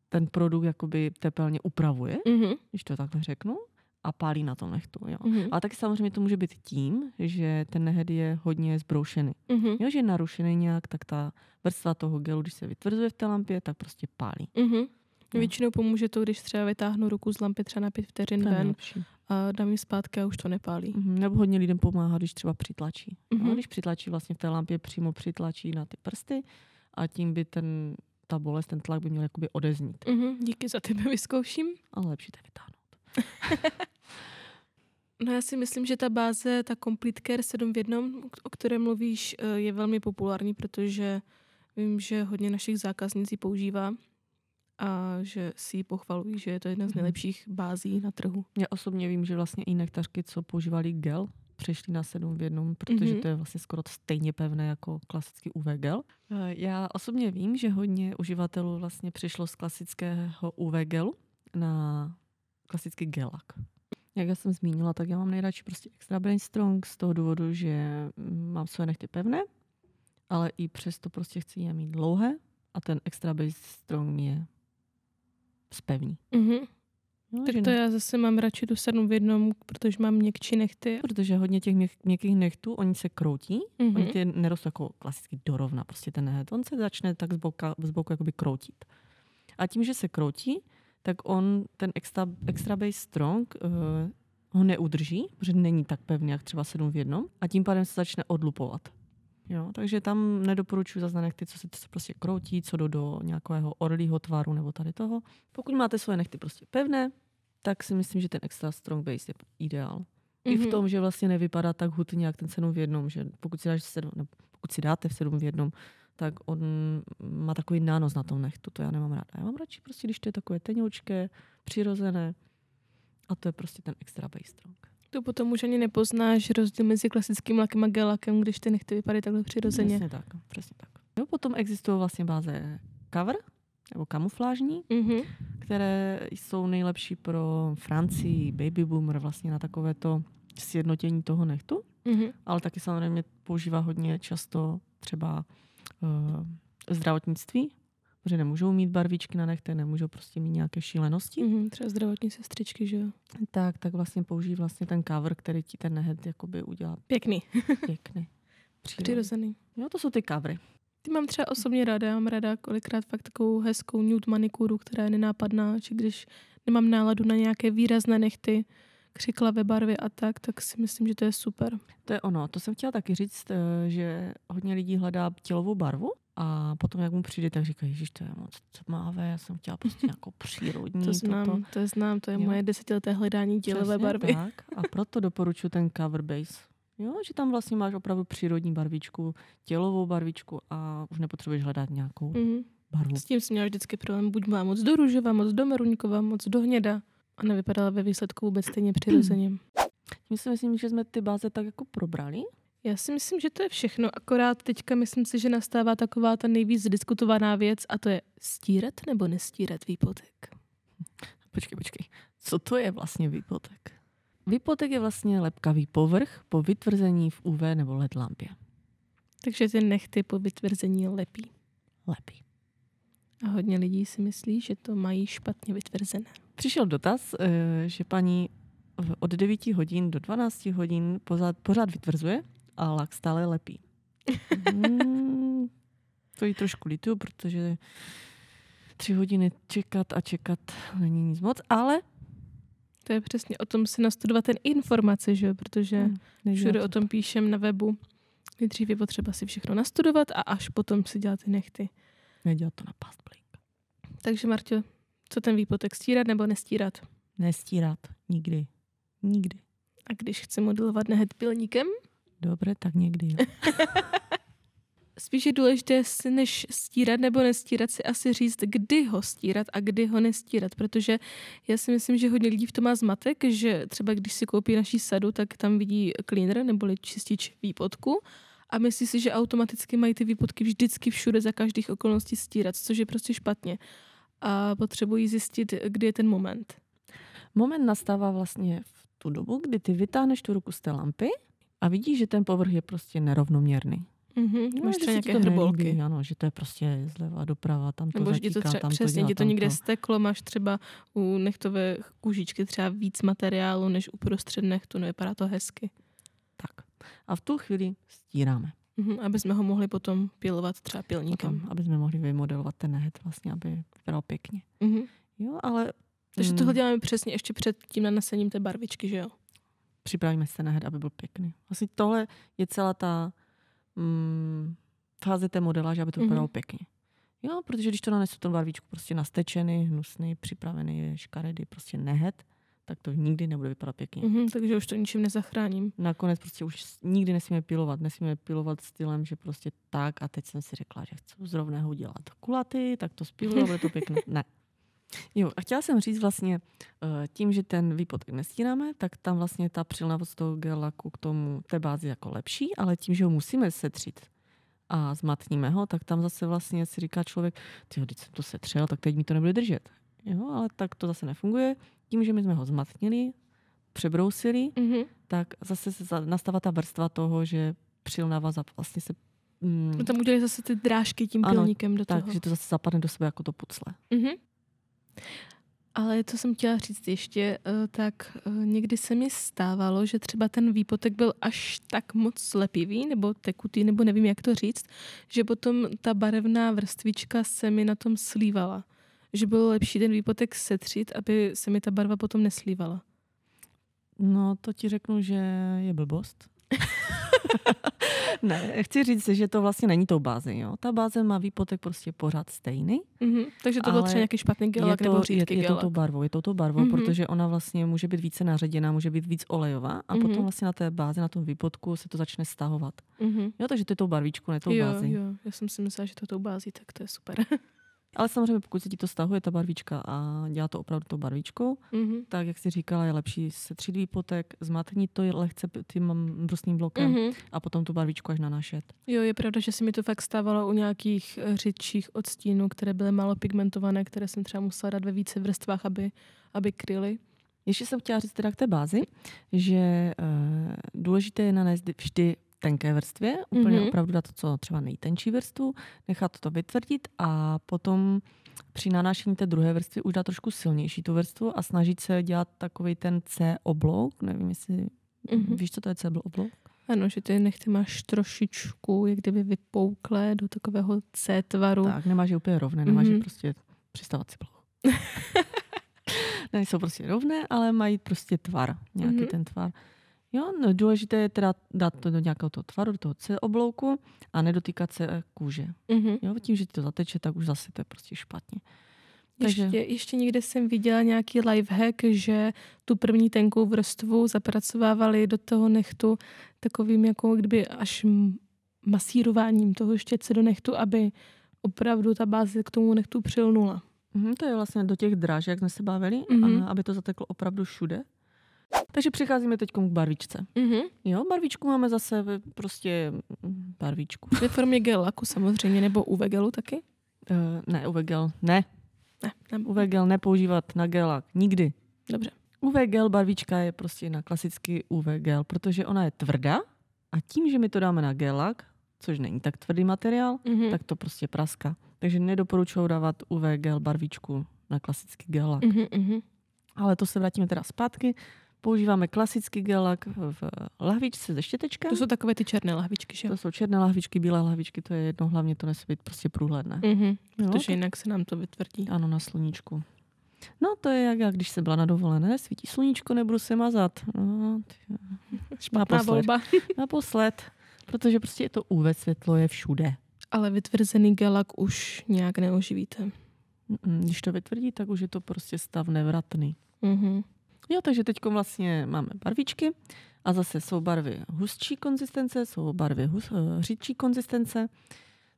ten produkt jakoby tepelně upravuje, Mhm. když to takhle řeknu, a pálí na tom nechtu. Jo. Mhm. Ale taky samozřejmě to může být tím, že ten nehed je hodně zbroušený. Mhm. Jo, že je narušený nějak, tak ta vrstva toho gelu, když se vytvrzuje v té lampě, tak prostě pálí. Mhm. No. Většinou pomůže to, když třeba vytáhnu ruku z lampy třeba na pět vteřin To je ven a dám ji zpátky a už to nepálí. Mhm, Nebo hodně lidem pomáhá, když třeba přitlačí. Mhm. No, když přitlačí vlastně v té lampě, přímo přitlačí na ty prsty a tím by ten, ta bolest, ten tlak by měl jakoby odeznít. Mhm. Díky za tebe vyzkouším. Ale lepší to vytáhnout. No já si myslím, že ta báze, ta Complete Care 7 v jednom, o které mluvíš, eh, je velmi populární, protože vím, že hodně našich zákaznic ji používá a že si ji pochvalují, že je to jedna z Mhm. nejlepších bází na trhu. Já osobně vím, že vlastně i nektařky, co používali gel, přešli na sedm v jednom, protože Mhm. to je vlastně skoro stejně pevné jako klasický UV gel. Eh, Já osobně vím, že hodně uživatelů vlastně přešlo z klasického UV gelu na klasický gelak. Jak já jsem zmínila, tak já mám nejradši prostě extra brain strong z toho důvodu, že mm, mám své nechty pevné, ale i přesto prostě chci je mít dlouhé a ten extra base strong je spevní. Mhm. No, Tak to ne- já zase mám radši tu 7 v jednom, protože mám měkčí nechty. Protože hodně těch měk, měkkých nechtů, oni se kroutí, mm-hmm. Mhm. oni ty nerostou jako klasicky dorovna, prostě ten nehet, on se začne tak z, boka, z boku jakoby kroutit. A tím, že se kroutí, tak on ten extra, extra base strong uh, ho neudrží, protože není tak pevný, jak třeba 7 v jednom, a tím pádem se začne odlupovat. Jo, takže tam nedoporučuji zase nechty, co se, co se prostě kroutí, co do, do nějakého orlího tvaru nebo tady toho. Pokud máte svoje nechty prostě pevné, tak si myslím, že ten extra strong base je ideál. I v Mhm. tom, že vlastně nevypadá tak hutně, jak ten sedm v jednom, že pokud si, dáš sedm, nebo pokud si dáte v sedm v jednom, tak on má takový nános na tom nechtu, to já nemám ráda. Já mám radši prostě, když to je takové tenoučké, přirozené a to je prostě ten extra base strong. To potom už ani nepoznáš rozdíl mezi klasickým lakem a gelakem, když ty nechty vypadají takhle přirozeně. Přesně tak, přesně tak. Jo, potom existují vlastně báze cover, nebo kamuflážní, Mhm. které jsou nejlepší pro Francii, baby boomer, vlastně na takovéto sjednotění toho nechtu. Mhm. ale taky samozřejmě používá hodně často třeba uh, zdravotnictví, protože nemůžou mít barvičky na nechtech, nemůžou prostě mít nějaké šílenosti, mm. Mhm. Třeba zdravotní sestřičky, že jo. tak, tak vlastně použijí vlastně ten cover, který ti ten nehet jakoby udělá Pěkný. pěkný. Přirozený. Jo, to jsou ty kavry. Ty mám třeba osobně ráda, já mám ráda kolikrát fakt takovou hezkou nude manikuru, která je nenápadná, či když nemám náladu na nějaké výrazné nechty, křiklavé barvy a tak, tak si myslím, že to je super. To je ono. To jsem chtěla taky říct, eh, že hodně lidí hledá tělovou barvu a potom, jak mu přijde, tak říká, že to je moc tmavé, já jsem chtěla prostě nějakou přírodní. To znám, toto. to je znám, to je Jo. moje desetileté hledání tělové Přesně barvy. Tak. A proto doporučuji ten cover base. Jo, že tam vlastně máš opravdu přírodní barvičku, tělovou barvičku a už nepotřebuješ hledat nějakou Mhm. barvu. S tím jsem měla vždycky problém. Buď byla moc do růžová, moc do meruňková, moc do hněda. A nevypadala ve výsledku vůbec stejně přirozeně. My si myslím, že jsme ty báze tak jako probrali. Já si myslím, že to je všechno. Akorát teďka myslím si, že nastává taková ta nejvíc diskutovaná věc a to je stírat nebo nestírat výpotek. Počkej, počkej. Co to je vlastně výpotek? Výpotek je vlastně lepkavý povrch po vytvrzení v UV nebo LED lampě. Takže ty nechty po vytvrzení lepí. Lepí. A hodně lidí si myslí, že to mají špatně vytvrzené. Přišel dotaz, eh, že paní od 9 hodin do 12 hodin pořád, pořád vytvrzuje a lak stále lepí. Hmm, to jí trošku litu, protože tři hodiny čekat a čekat není nic moc, ale To je přesně o tom si nastudovat ten informace, že jo? protože Hmm, všude o tom píšem na webu. Nejdřív je potřeba si všechno nastudovat a až potom si dělat ty nechty. Nedělat to na past blink. Takže Marťo, co ten výpotek stírat nebo nestírat? Nestírat. Nikdy. Nikdy. A když chci modelovat nehet pilníkem, Dobře, tak někdy. Jo. spíš je důležité, si než stírat nebo nestírat, si asi říct, kdy ho stírat a kdy ho nestírat, protože já si myslím, že hodně lidí v tom má zmatek, že třeba když si koupí naší sadu, tak tam vidí cleaner neboli čistič výpotku a myslí si, že automaticky mají ty výpotky vždycky všude za každých okolností stírat, což je prostě špatně. A potřebují zjistit, kdy je ten moment. Moment nastává vlastně v tu dobu, kdy ty vytáhneš tu ruku z té lampy a vidíš, že ten povrch je prostě nerovnoměrný. Mhm, No, máš třeba nějaké to hrbolky. nelíbí, Ano, že to je prostě zleva doprava, tam to Nebo ti to zatíká, třeba, tam to přesně, dělá, ti to někde steklo, máš třeba u nechtové kůžičky třeba víc materiálu než uprostřed nechtu, nevypadá to hezky. Tak. A v tu chvíli stíráme. Mhm, aby jsme ho mohli potom pilovat třeba pilníkem. Potom, aby jsme mohli vymodelovat ten nehet, vlastně, aby vypadal pěkně. Mhm. Jo, ale Takže mm, tohle děláme přesně ještě před tím nanesením té barvičky, že jo? Připravíme se nehet, aby byl pěkný. Vlastně tohle je celá ta mm, fáze té modeláže, aby to Mhm. vypadalo pěkně. Jo, protože když to nanesu ten barvičku prostě nastečený, hnusný, připravený, škaredý, prostě nehet, tak to nikdy nebude vypadat pěkně. Mhm, takže už to ničím nezachráním. Nakonec prostě už nikdy nesmíme pilovat. Nesmíme pilovat stylem, že prostě tak a teď jsem si řekla, že chci z rovného udělat kulatý, tak to spiluju a bude to pěkné. Ne. Jo, a chtěla jsem říct vlastně, eh, tím, že ten výpotek nestíráme, tak tam vlastně ta přilnavost toho gel laku k tomu té bázi jako lepší, ale tím, že ho musíme setřít a zmatníme ho, tak tam zase vlastně si říká člověk, ty teď jsem to setřel, tak teď mi to nebude držet. Jo, ale tak to zase nefunguje. Tím, že my jsme ho zmatnili, přebrousili, Mhm. tak zase se nastává ta vrstva toho, že přilnava za, vlastně se... Mm, No tam udělali zase ty drážky tím Ano, pilníkem do tak, toho. že to zase zapadne do sebe jako to pucle. Mhm. Ale co jsem chtěla říct ještě, eh, tak eh, někdy se mi stávalo, že třeba ten výpotek byl až tak moc slepivý nebo tekutý, nebo nevím, jak to říct, že potom ta barevná vrstvička se mi na tom slívala. Že bylo lepší ten výpotek setřít, aby se mi ta barva potom neslívala. No, to ti řeknu, že je blbost. ne, chci říct, že to vlastně není tou bází. Jo? Ta báze má výpotek prostě pořád stejný. Mhm. Takže to třeba nějaký špatný je gelak to, nebo je, řídký je to gelak. tou barvou, je to tou barvou, Mhm. protože ona vlastně může být více naředěná, může být víc olejová a Mhm. potom vlastně na té bázi, na tom výpotku se to začne stahovat. Mhm. Jo, takže to je tou barvičkou, ne tou Jo, bází. jo, já jsem si myslela, že to tou bází, tak to je super. Ale samozřejmě, pokud se ti to stahuje, ta barvička a dělá to opravdu tou barvičkou, Mhm. tak jak jsi říkala, je lepší setřít výpotek, zmatnit to lehce tím brusným blokem Mhm. a potom tu barvičku až nanášet. Jo, je pravda, že se mi to fakt stávalo u nějakých eh, řidších odstínů, které byly málo pigmentované, které jsem třeba musela dát ve více vrstvách, aby, aby kryly. Ještě jsem chtěla říct teda k té bázi, že e, důležité je nanést vždy tenké vrstvě, úplně Mhm. opravdu dát to co třeba nejtenčí vrstvu, nechat to vytvrdit a potom při nanášení té druhé vrstvy už dát trošku silnější tu vrstvu a snažit se dělat takový ten C oblouk, nevím jestli Mhm. víš, co to je C oblouk? Ano, že ty nechty máš trošičku, jak kdyby vypouklé do takového C tvaru. Tak, nemáš je úplně rovné, nemáš je Mhm. prostě přistávací plochu. Nejsou prostě rovné, ale mají prostě tvar, nějaký Mhm. ten tvar. Jo, no, důležité je teda dát to do nějakého toho tvaru, do toho C oblouku a nedotýkat se kůže. Mhm. Jo, tím, že ti to zateče, tak už zase to je prostě špatně. Takže- Ještě, ještě někde jsem viděla nějaký lifehack, že tu první tenkou vrstvu zapracovávali do toho nechtu takovým jako kdyby až masírováním toho štětce do nechtu, aby opravdu ta báze k tomu nechtu přilnula. Mhm, to je vlastně do těch dráž, jak jsme se bavili, Mhm. a aby to zateklo opravdu všude. Takže přicházíme teď k barvičce. Mhm. Jo, barvičku máme zase prostě mm, barvičku. Ve formě gel laku samozřejmě, nebo UV gelu taky? Uh, ne, UV gel, ne. Ne, ne. UV gel nepoužívat na gelák, nikdy. Dobře. UV gel barvička je prostě na klasický UV gel, protože ona je tvrdá a tím, že my to dáme na gelák, což není tak tvrdý materiál, Mhm. tak to prostě praská. Takže nedoporučuji dávat UV gel barvičku na klasický gelák. Mhm, mhm. Ale to se vrátíme teda zpátky. Používáme klasický gelák v lahvičce ze štětečkem. To jsou takové ty černé lahvičky, že to jsou černé lahvičky, bílé lahvičky, to je jedno, hlavně to nesmí být prostě průhledné. Mhm. Jo, Protože jinak se nám to vytvrdí. Ano, na sluníčku. No to je jak já, když jsem byla na dovolené, svítí sluníčko, nebudu se mazat. No, Špatná naposled. volba. Naposled, protože prostě je to UV světlo je všude. Ale vytvrzený gelak už nějak neoživíte. Když to vytvrdí, tak už je to prostě stav nevratný. Mhm. Jo, takže teď vlastně máme barvičky a zase jsou barvy hustší konzistence, jsou barvy hus, eh, řidčí konzistence.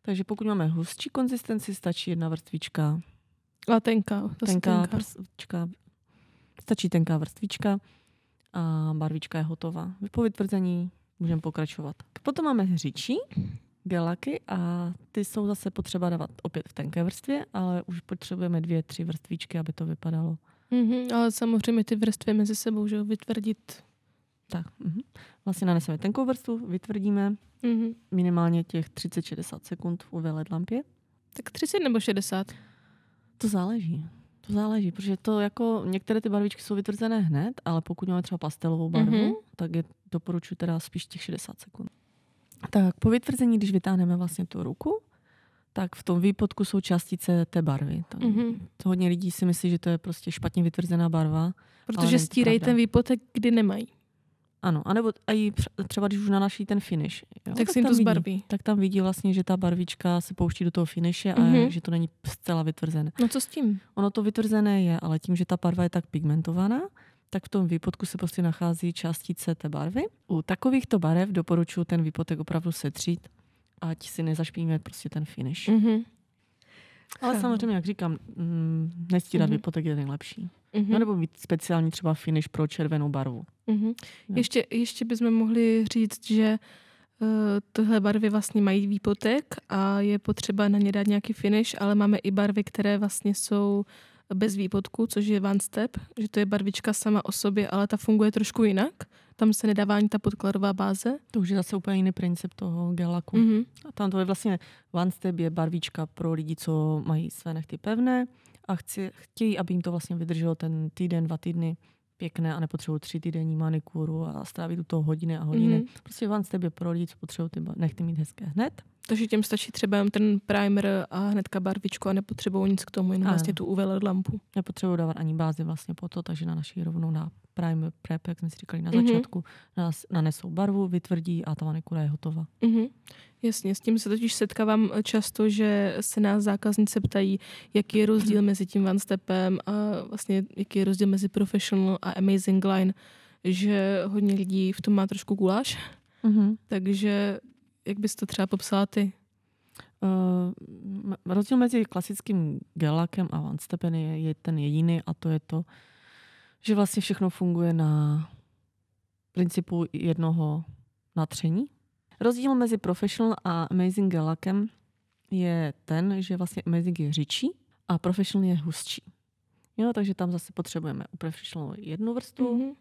Takže pokud máme hustší konzistenci, stačí jedna vrstvička, A tenká. tenká tenká. vrstvička, stačí tenká vrstvička a barvička je hotová. Po vytvrzení můžeme pokračovat. Potom máme řidčí gelaky a ty jsou zase potřeba dávat opět v tenké vrstvě, ale už potřebujeme dvě, tři vrstvičky, aby to vypadalo Mhm, ale samozřejmě ty vrstvy mezi sebou, že jo, vytvrdit. Tak, mhm. vlastně naneseme tenkou vrstvu, vytvrdíme Mhm. minimálně těch 30-60 sekund v UV LED lampě. Tak 30 nebo 60? To záleží. To záleží, protože to jako některé ty barvičky jsou vytvrzené hned, ale pokud máme třeba pastelovou barvu, Mhm. tak je doporučuji teda spíš těch 60 sekund. Tak po vytvrzení, když vytáhneme vlastně tu ruku, tak v tom výpodku jsou částice té barvy. To, Mhm. to hodně lidí si myslí, že to je prostě špatně vytvrzená barva. Protože stírají ten výpotek, kdy nemají. Ano, anebo a i třeba když už nanaší ten finish. Jo, tak si jim tam to vidí. zbarví. tak tam vidí vlastně, že ta barvička se pouští do toho finiše a Mhm. že to není zcela vytvrzené. No co s tím? Ono to vytvrzené je, ale tím, že ta barva je tak pigmentovaná, tak v tom výpodku se prostě nachází částice té barvy. U takovýchto barev doporučuji ten výpotek opravdu setřít, ať si nezašpíme prostě ten finish. Mhm. Ale samozřejmě, jak říkám, mm, nestírat Mhm. výpotek je nejlepší. Mhm. No, nebo mít speciální třeba finish pro červenou barvu. Mhm. Jo. Ještě, ještě bychom mohli říct, že uh, tyhle barvy vlastně mají výpotek a je potřeba na ně dát nějaký finish, ale máme i barvy, které vlastně jsou bez výpotku, což je one step, že to je barvička sama o sobě, ale ta funguje trošku jinak. Tam se nedává ani ta podkladová báze. To už je zase úplně jiný princip toho gelaku. Mhm. A tam to je vlastně one step je barvička pro lidi, co mají své nechty pevné a chci, chtějí, aby jim to vlastně vydrželo ten týden, dva týdny pěkné a nepotřebují tři týdenní manikuru a strávit u toho hodiny a hodiny. Mhm. Mm-hmm. Prostě one step je pro lidi, co potřebují ty nechty mít hezké hned. Takže těm stačí třeba jen ten primer a hnedka barvičku a nepotřebují nic k tomu, jen Ano. vlastně tu UV LED lampu. Nepotřebují dávat ani bázi vlastně po to, takže na naší rovnou na prime prep, jak jsme si říkali na Mhm. začátku, nás nanesou barvu, vytvrdí a ta manikura je hotová. Mhm. Jasně, s tím se totiž setkávám často, že se nás zákaznice ptají, jaký je rozdíl mezi tím one stepem a vlastně jaký je rozdíl mezi professional a amazing line, že hodně lidí v tom má trošku guláš, Mm-hmm. takže jak bys to třeba popsala ty? Uh, rozdíl mezi klasickým gelakem a one stepem je, je ten jediný a to je to, že vlastně všechno funguje na principu jednoho natření. Rozdíl mezi professional a amazing gelakem je ten, že vlastně amazing je řidčí a professional je hustší. Jo, takže tam zase potřebujeme u professional jednu vrstvu, Mhm.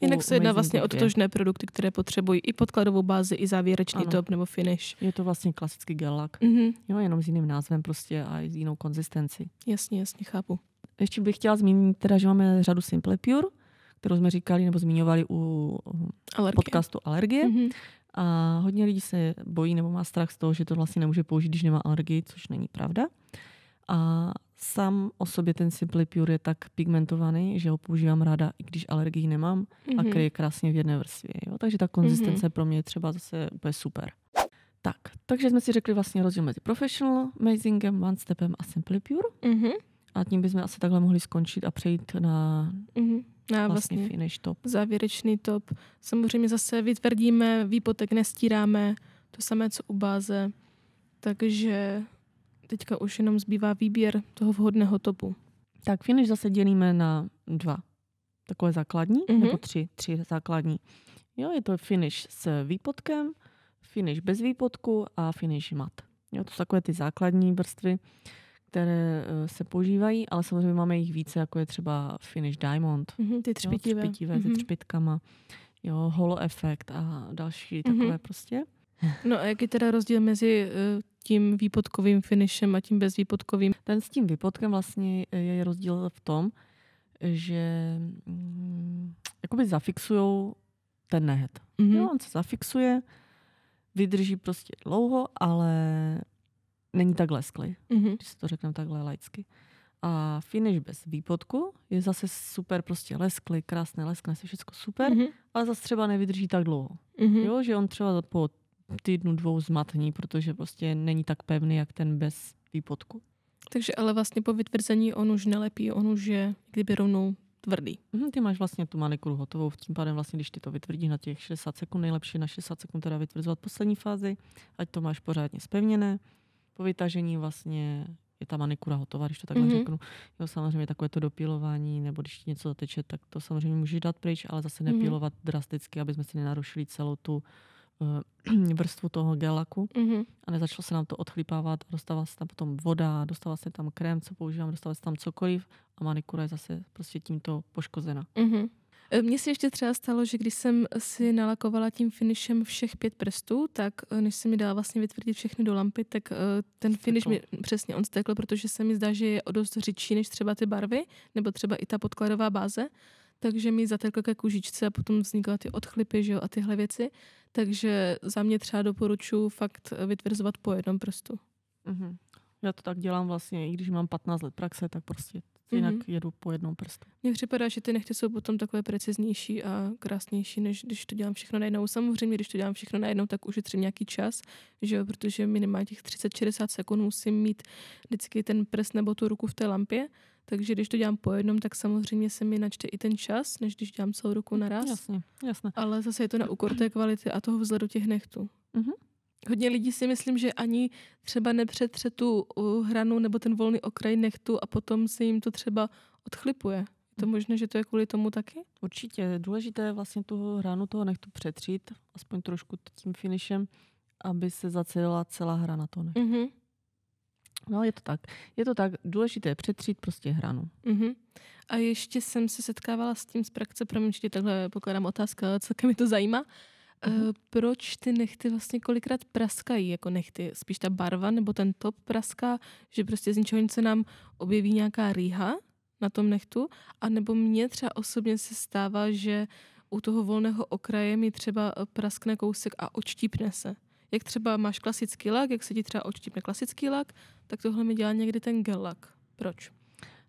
Jinak se jedná vlastně o totožné produkty, které potřebují i podkladovou bázi, i závěrečný Ano. top nebo finish. je to vlastně klasický gelak. Mhm. Jo, jenom s jiným názvem prostě a s jinou konzistenci. Jasně, jasně, chápu. Ještě bych chtěla zmínit, teda, že máme řadu Simple Pure, kterou jsme říkali nebo zmiňovali u Alergie. podcastu Alergie. Mhm. A hodně lidí se bojí nebo má strach z toho, že to vlastně nemůže použít, když nemá alergii, což není pravda. A sám o sobě ten Simply Pure je tak pigmentovaný, že ho používám ráda, i když alergii nemám mm-hmm. a Mhm. kryje krásně v jedné vrstvě. Jo? Takže ta konzistence mm-hmm. pro mě je třeba zase úplně super. Tak, takže jsme si řekli vlastně rozdíl mezi Professional, Amazingem, One Stepem a Simply Pure. Mhm. A tím bychom asi takhle mohli skončit a přejít na Mhm. A vlastně, vlastně vlastně finish top. závěrečný top. Samozřejmě zase vytvrdíme, výpotek nestíráme, to samé, co u báze. Takže teďka už jenom zbývá výběr toho vhodného topu. Tak finish zase dělíme na dva. Takové základní, Mhm. mm-hmm. nebo tři, tři základní. Jo, je to finish s výpotkem, finish bez výpotku a finish mat. Jo, to jsou takové ty základní vrstvy, které eh, se používají, ale samozřejmě máme jich více, jako je třeba finish diamond, Mhm, ty jo, třpitivé. třpitivé se Mhm. třpitkama, jo, holo efekt a další takové Mhm. prostě. No a jaký je teda rozdíl mezi eh, tím výpotkovým finishem a tím bezvýpotkovým? Ten s tím výpotkem vlastně je rozdíl v tom, že mm, jakoby zafixujou ten nehet. Mhm. Jo, on se zafixuje, vydrží prostě dlouho, ale není tak lesklý, Mhm. když si to řekneme takhle laicky. A finish bez výpotku je zase super prostě lesklý, krásný, leskne se všechno super, Mhm. ale zase třeba nevydrží tak dlouho. Mhm. Jo, že on třeba po týdnu, dvou zmatní, protože prostě není tak pevný, jak ten bez výpotku. Takže ale vlastně po vytvrzení on už nelepí, on už je kdyby rovnou tvrdý. Mhm, ty máš vlastně tu manikuru hotovou, tím pádem vlastně, když ty to vytvrdíš na těch 60 sekund, nejlepší na 60 sekund teda vytvrzovat poslední fázi, ať to máš pořádně spevněné. Po vytažení vlastně je ta manikura hotová, když to takhle Mhm. mm-hmm. řeknu. Jo, samozřejmě takové to dopílování, nebo když ti něco zateče, tak to samozřejmě můžeš dát pryč, ale zase Mhm. nepílovat drasticky, aby jsme si nenarušili celou tu vrstvu toho gelaku Mhm. a nezačalo se nám to odchlípávat a dostává se tam potom voda, dostává se tam krém, co používám, dostává se tam cokoliv a manikura je zase prostě tímto poškozena. Mhm. E, Mně se ještě třeba stalo, že když jsem si nalakovala tím finishem všech pět prstů, tak e, než se mi dala vlastně vytvrdit všechny do lampy, tak ten Stekl. finish mi přesně on stekl, protože se mi zdá, že je o dost řidší než třeba ty barvy, nebo třeba i ta podkladová báze. Takže mi zatekl ke kůžičce a potom vznikaly ty odchlipy že jo, a tyhle věci. Takže za mě třeba doporučuji fakt vytvrzovat po jednom prstu. Mhm. Já to tak dělám vlastně, i když mám 15 let praxe, tak prostě jinak Mhm. jedu po jednom prstu. Mně připadá, že ty nechty jsou potom takové preciznější a krásnější, než když to dělám všechno najednou. Samozřejmě, když to dělám všechno najednou, tak ušetřím nějaký čas, že jo, protože minimálně těch 30-60 sekund musím mít vždycky ten prst nebo tu ruku v té lampě. Takže když to dělám po jednom, tak samozřejmě se mi načte i ten čas, než když dělám celou ruku naraz. Jasně, jasně. Ale zase je to na úkor té kvality a toho vzhledu těch nechtů. Mhm. Hodně lidí si myslím, že ani třeba nepřetře tu uh, hranu nebo ten volný okraj nechtu a potom se jim to třeba odchlipuje. Je to možné, že to je kvůli tomu taky? Určitě. Důležité je vlastně tu hranu toho nechtu přetřít, aspoň trošku tím finishem, aby se zacelila celá hrana toho nechtu. Mhm. No, je to tak. Je to tak. Důležité je přetřít prostě hranu. Mhm. A ještě jsem se setkávala s tím z praxe, promiň, že takhle pokládám otázka, celkem mi to zajímá. Mhm. Uh, proč ty nechty vlastně kolikrát praskají jako nechty? Spíš ta barva nebo ten top praská, že prostě z ničeho nic se nám objeví nějaká rýha na tom nechtu? A nebo mně třeba osobně se stává, že u toho volného okraje mi třeba eh, praskne kousek a odštípne se. Jak třeba máš klasický lak, jak se ti třeba odštípne klasický lak, tak tohle mi dělá někdy ten gel lak. Proč?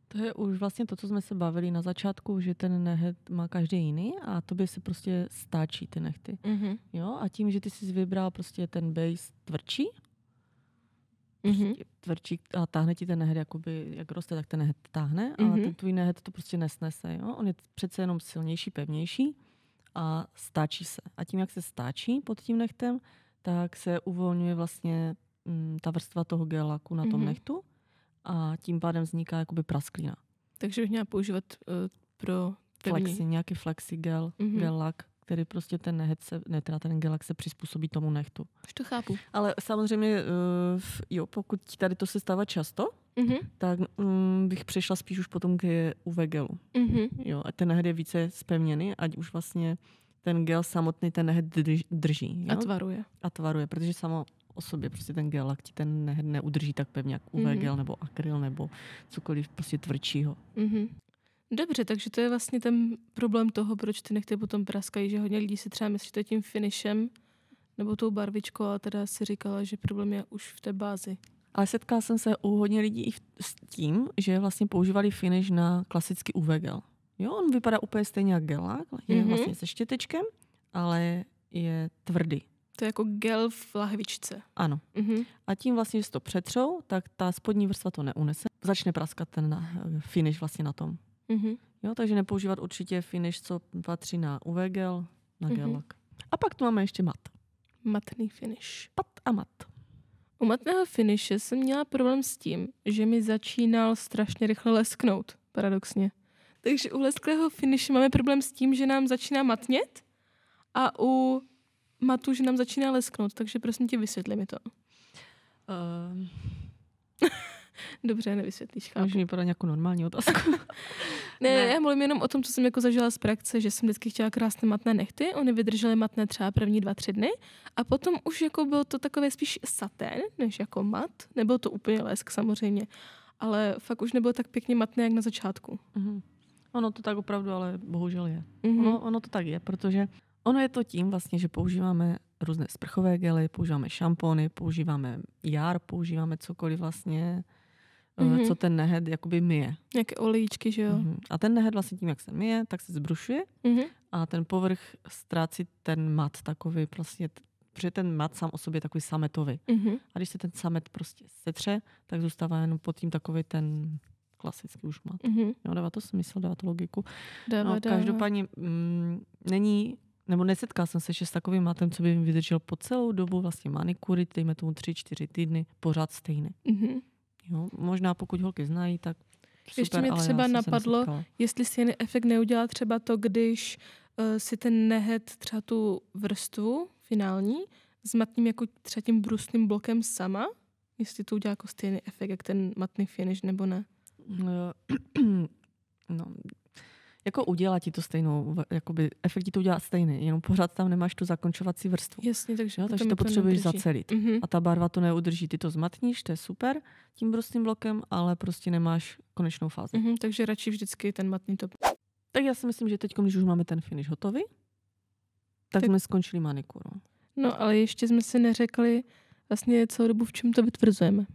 To je už vlastně to, co jsme se bavili na začátku, že ten nehet má každý jiný a tobě se prostě stáčí ty nechty. Mhm. Jo? A tím, že ty jsi vybral prostě ten base tvrdší, Mhm. prostě tvrdší a táhne ti ten nehet, jakoby, jak roste, tak ten nehet táhne, ale Mhm. ten tvůj nehet to prostě nesnese. Jo? On je přece jenom silnější, pevnější a stáčí se. A tím, jak se stáčí pod tím nechtem, tak se uvolňuje vlastně mm, ta vrstva toho gelaku na tom Mhm. nechtu a tím pádem vzniká jakoby prasklina. Takže bych měla používat uh, pro pevný. Flexi, nějaký flexi gel, Mhm. gel lak, který prostě ten nehet se, ne, teda ten gelak se přizpůsobí tomu nechtu. Už to chápu. Ale samozřejmě, uh, jo, pokud tady to se stává často, Mhm. tak mm, bych přešla spíš už potom k UV gelu. Mhm. Jo, a ten nehet je více spevněný, ať už vlastně ten gel samotný ten nehet drž- drží. Jo? A tvaruje. a tvaruje, protože samo o sobě prostě ten gelak ti ten nehet neudrží tak pevně jak UV Mhm. gel nebo akryl nebo cokoliv prostě tvrdšího. Mhm. Dobře, takže to je vlastně ten problém toho, proč ty nechty potom praskají, že hodně lidí si třeba myslí, že to je tím finishem, nebo tou barvičkou, ale teda si říkala, že problém je už v té bázi. Ale setkala jsem se u hodně lidí i s tím, že vlastně používali finish na klasický UV gel. Jo, on vypadá úplně stejně jak gelák, je Mhm. vlastně se štětečkem, ale je tvrdý. To je jako gel v lahvičce. Ano. Mhm. A tím vlastně, že to přetřou, tak ta spodní vrstva to neunese. Začne praskat ten eh, finish vlastně na tom. Mhm. Jo, takže nepoužívat určitě finish, co patří na UV gel, na Mhm. gelak. A pak tu máme ještě mat. Matný finish. Pat a mat. U matného finishe jsem měla problém s tím, že mi začínal strašně rychle lesknout, paradoxně. Takže u lesklého finishe máme problém s tím, že nám začíná matnět a u matu, že nám začíná lesknout. Takže prosím tě, vysvětli mi to. Uh, Dobře, nevysvětlíš, chápu. můžeš mi podat nějakou normální otázku? Ne, Ne. já mluvím jenom o tom, co jsem jako zažila z praxe, že jsem vždycky chtěla krásné matné nechty, oni vydržely matné třeba první dva, tři dny a potom už jako byl to takové spíš satén, než jako mat, nebyl to úplně lesk samozřejmě, ale fakt už nebylo tak pěkně matné, jak na začátku. Mhm. Ono to tak opravdu, ale bohužel je. Mhm. Ono, ono to tak je, protože ono je to tím vlastně, že používáme různé sprchové gely, používáme šampony, používáme jar, používáme cokoliv vlastně, Mhm. mm-hmm. co ten nehed jakoby myje. Nějaké olejčky, že jo. Mm-hmm. A ten nehed vlastně tím, jak se myje, tak se zbrušuje Mhm. a ten povrch ztrácí ten mat takový vlastně, protože ten mat sám o sobě je takový sametový. Mhm. A když se ten samet prostě setře, tak zůstává jenom pod tím takový ten klasický už mat. Mhm. Jo, dává to smysl, dává to logiku. Dává, No, dává. každopádně mm, není, nebo nesetkal jsem se ještě s takovým matem, co by mi vydržel po celou dobu vlastně manikury, dejme tomu tři, čtyři týdny, pořád stejný. Mhm. Jo? Možná pokud holky znají, tak super, Ještě já třeba napadlo. Jestli si jen efekt neudělá třeba to, když uh, si ten nehet třeba tu vrstvu finální s matným jako třeba tím brusným blokem sama, jestli to udělá jako stejný efekt, jak ten matný finish, nebo ne. no, jako udělá ti to stejnou, jakoby efekt ti to udělá stejný, jenom pořád tam nemáš tu zakončovací vrstvu. Jasně, takže, Jo, takže to mi potřebuješ neudrží. zacelit. Mhm. A ta barva to neudrží. Ty to zmatníš, to je super tím brustným blokem, ale prostě nemáš konečnou fázi. Mhm, takže radši vždycky ten matný top. Tak já si myslím, že teď, když už máme ten finish hotový, tak, Tak- tak jsme skončili manikuru. No ale ještě jsme si neřekli vlastně celou dobu, v čem to vytvrzujeme.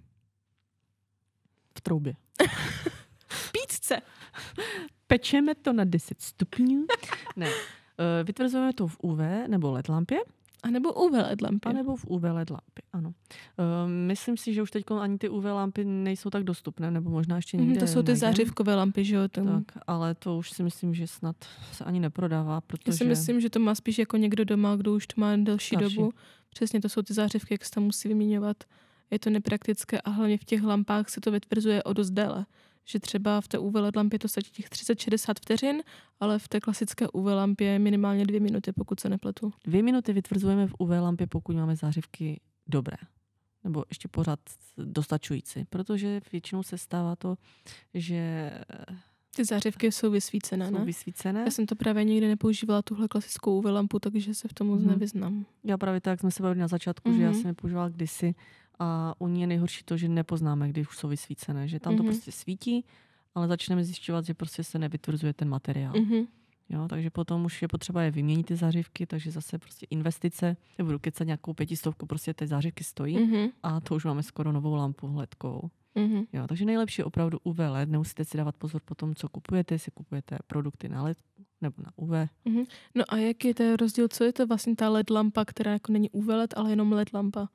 V troubě. Pícce! Pečeme to na 10 stupňů. ne. Eh, Vytvrzujeme to v UV nebo LED lampě, A nebo UV LED lampy. anebo v UV LED lampě, ano. Eh, Myslím si, že už teď ani ty UV lampy nejsou tak dostupné, nebo možná ještě Mhm, někde to jsou ty zářivkové lampy, že jo? Tam. Tak, ale to už si myslím, že snad se ani neprodává, protože... Já si myslím, že to má spíš jako někdo doma, kdo už to má delší Starší. dobu. Přesně to jsou ty zářivky, jak se tam musí vyměňovat. Je to nepraktické a hlavně v těch lampách se to vytvrzuje o dost déle. Že třeba v té UV LED lampě to stačí těch 30-60 vteřin, ale v té klasické UV lampě minimálně dvě minuty, pokud se nepletu. Dvě minuty vytvrzujeme v UV lampě, pokud máme zářivky dobré. Nebo ještě pořád dostačující. Protože většinou se stává to, že Ty zářivky jsou vysvícené, jsou ne? vysvícené. Já jsem to právě nikdy nepoužívala, tuhle klasickou UV lampu, takže se v tom moc Mhm. nevyznám. Já právě tak jsme se bavili na začátku, mm-hmm. že já Mhm. jsem je používala kdysi a u ní je nejhorší to, že nepoznáme, když už jsou vysvícené. Že tam mm-hmm. to Mhm. prostě svítí, ale začneme zjišťovat, že prostě se nevytvrzuje ten materiál. Mhm. Jo, takže potom už je potřeba je vyměnit ty zářivky, takže zase prostě investice, nebudu kecat nějakou pětistovku, prostě ty zářivky stojí Mhm. a to už máme skoro novou lampu ledkovou. Mhm. Jo, takže nejlepší je opravdu UV LED, nemusíte si dávat pozor po tom, co kupujete, jestli kupujete produkty na LED nebo na UV. No a jaký je ten rozdíl? Co je to vlastně ta LED lampa, která jako není UV LED, ale jenom LED lampa?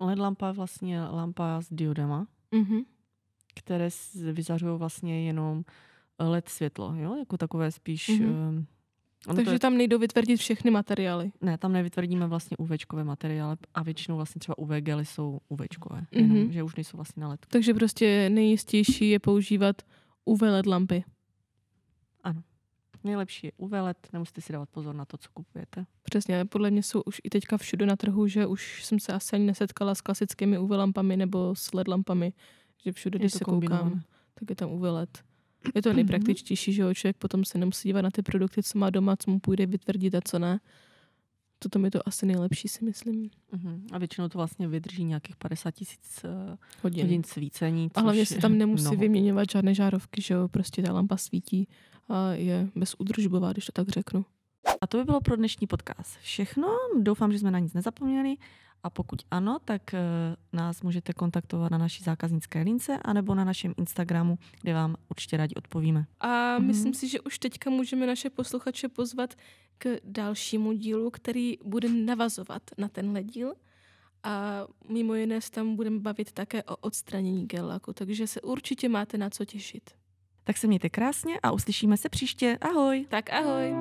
LED lampa je vlastně lampa s diodama, Mhm. které vyzařují vlastně jenom LED světlo, jo? jako takové spíš... Mhm. Mm-hmm. Ono Takže je, tam nejdou vytvrdit všechny materiály. ne, tam nevytvrdíme vlastně UVčkové materiály a většinou vlastně třeba UV gely jsou UVčkové, Mhm. mm-hmm. jenom, že už nejsou vlastně na LED. Takže prostě nejjistější je používat UV LED lampy. Nejlepší je UV LED, nemusíte si dávat pozor na to, co kupujete. Přesně, podle mě jsou už i teďka všude na trhu, že už jsem se asi ani nesetkala s klasickými UV lampami nebo s LED lampami, že všude, když se kombinované. koukám, tak je tam UV LED. Je to nejpraktičtější, že jo, člověk potom se nemusí dívat na ty produkty, co má doma, co mu půjde vytvrdit a co ne. Toto mi to asi nejlepší, si myslím. Uh-huh. A většinou to vlastně vydrží nějakých 50 tisíc uh, Hodin. hodin svícení. A hlavně se tam nemusí mnoho. vyměňovat žádné žárovky, že jo, prostě ta lampa svítí a je bezúdržbová, když to tak řeknu. A to by bylo pro dnešní podcast všechno. Doufám, že jsme na nic nezapomněli. A pokud ano, tak eh, nás můžete kontaktovat na naší zákaznické lince anebo na našem Instagramu, kde vám určitě rádi odpovíme. A mm-hmm. myslím si, že už teďka můžeme naše posluchače pozvat k dalšímu dílu, který bude navazovat na tenhle díl. A mimo jiné se tam budeme bavit také o odstranění gelaku, takže se určitě máte na co těšit. Tak se mějte krásně a uslyšíme se příště. Ahoj! Tak ahoj!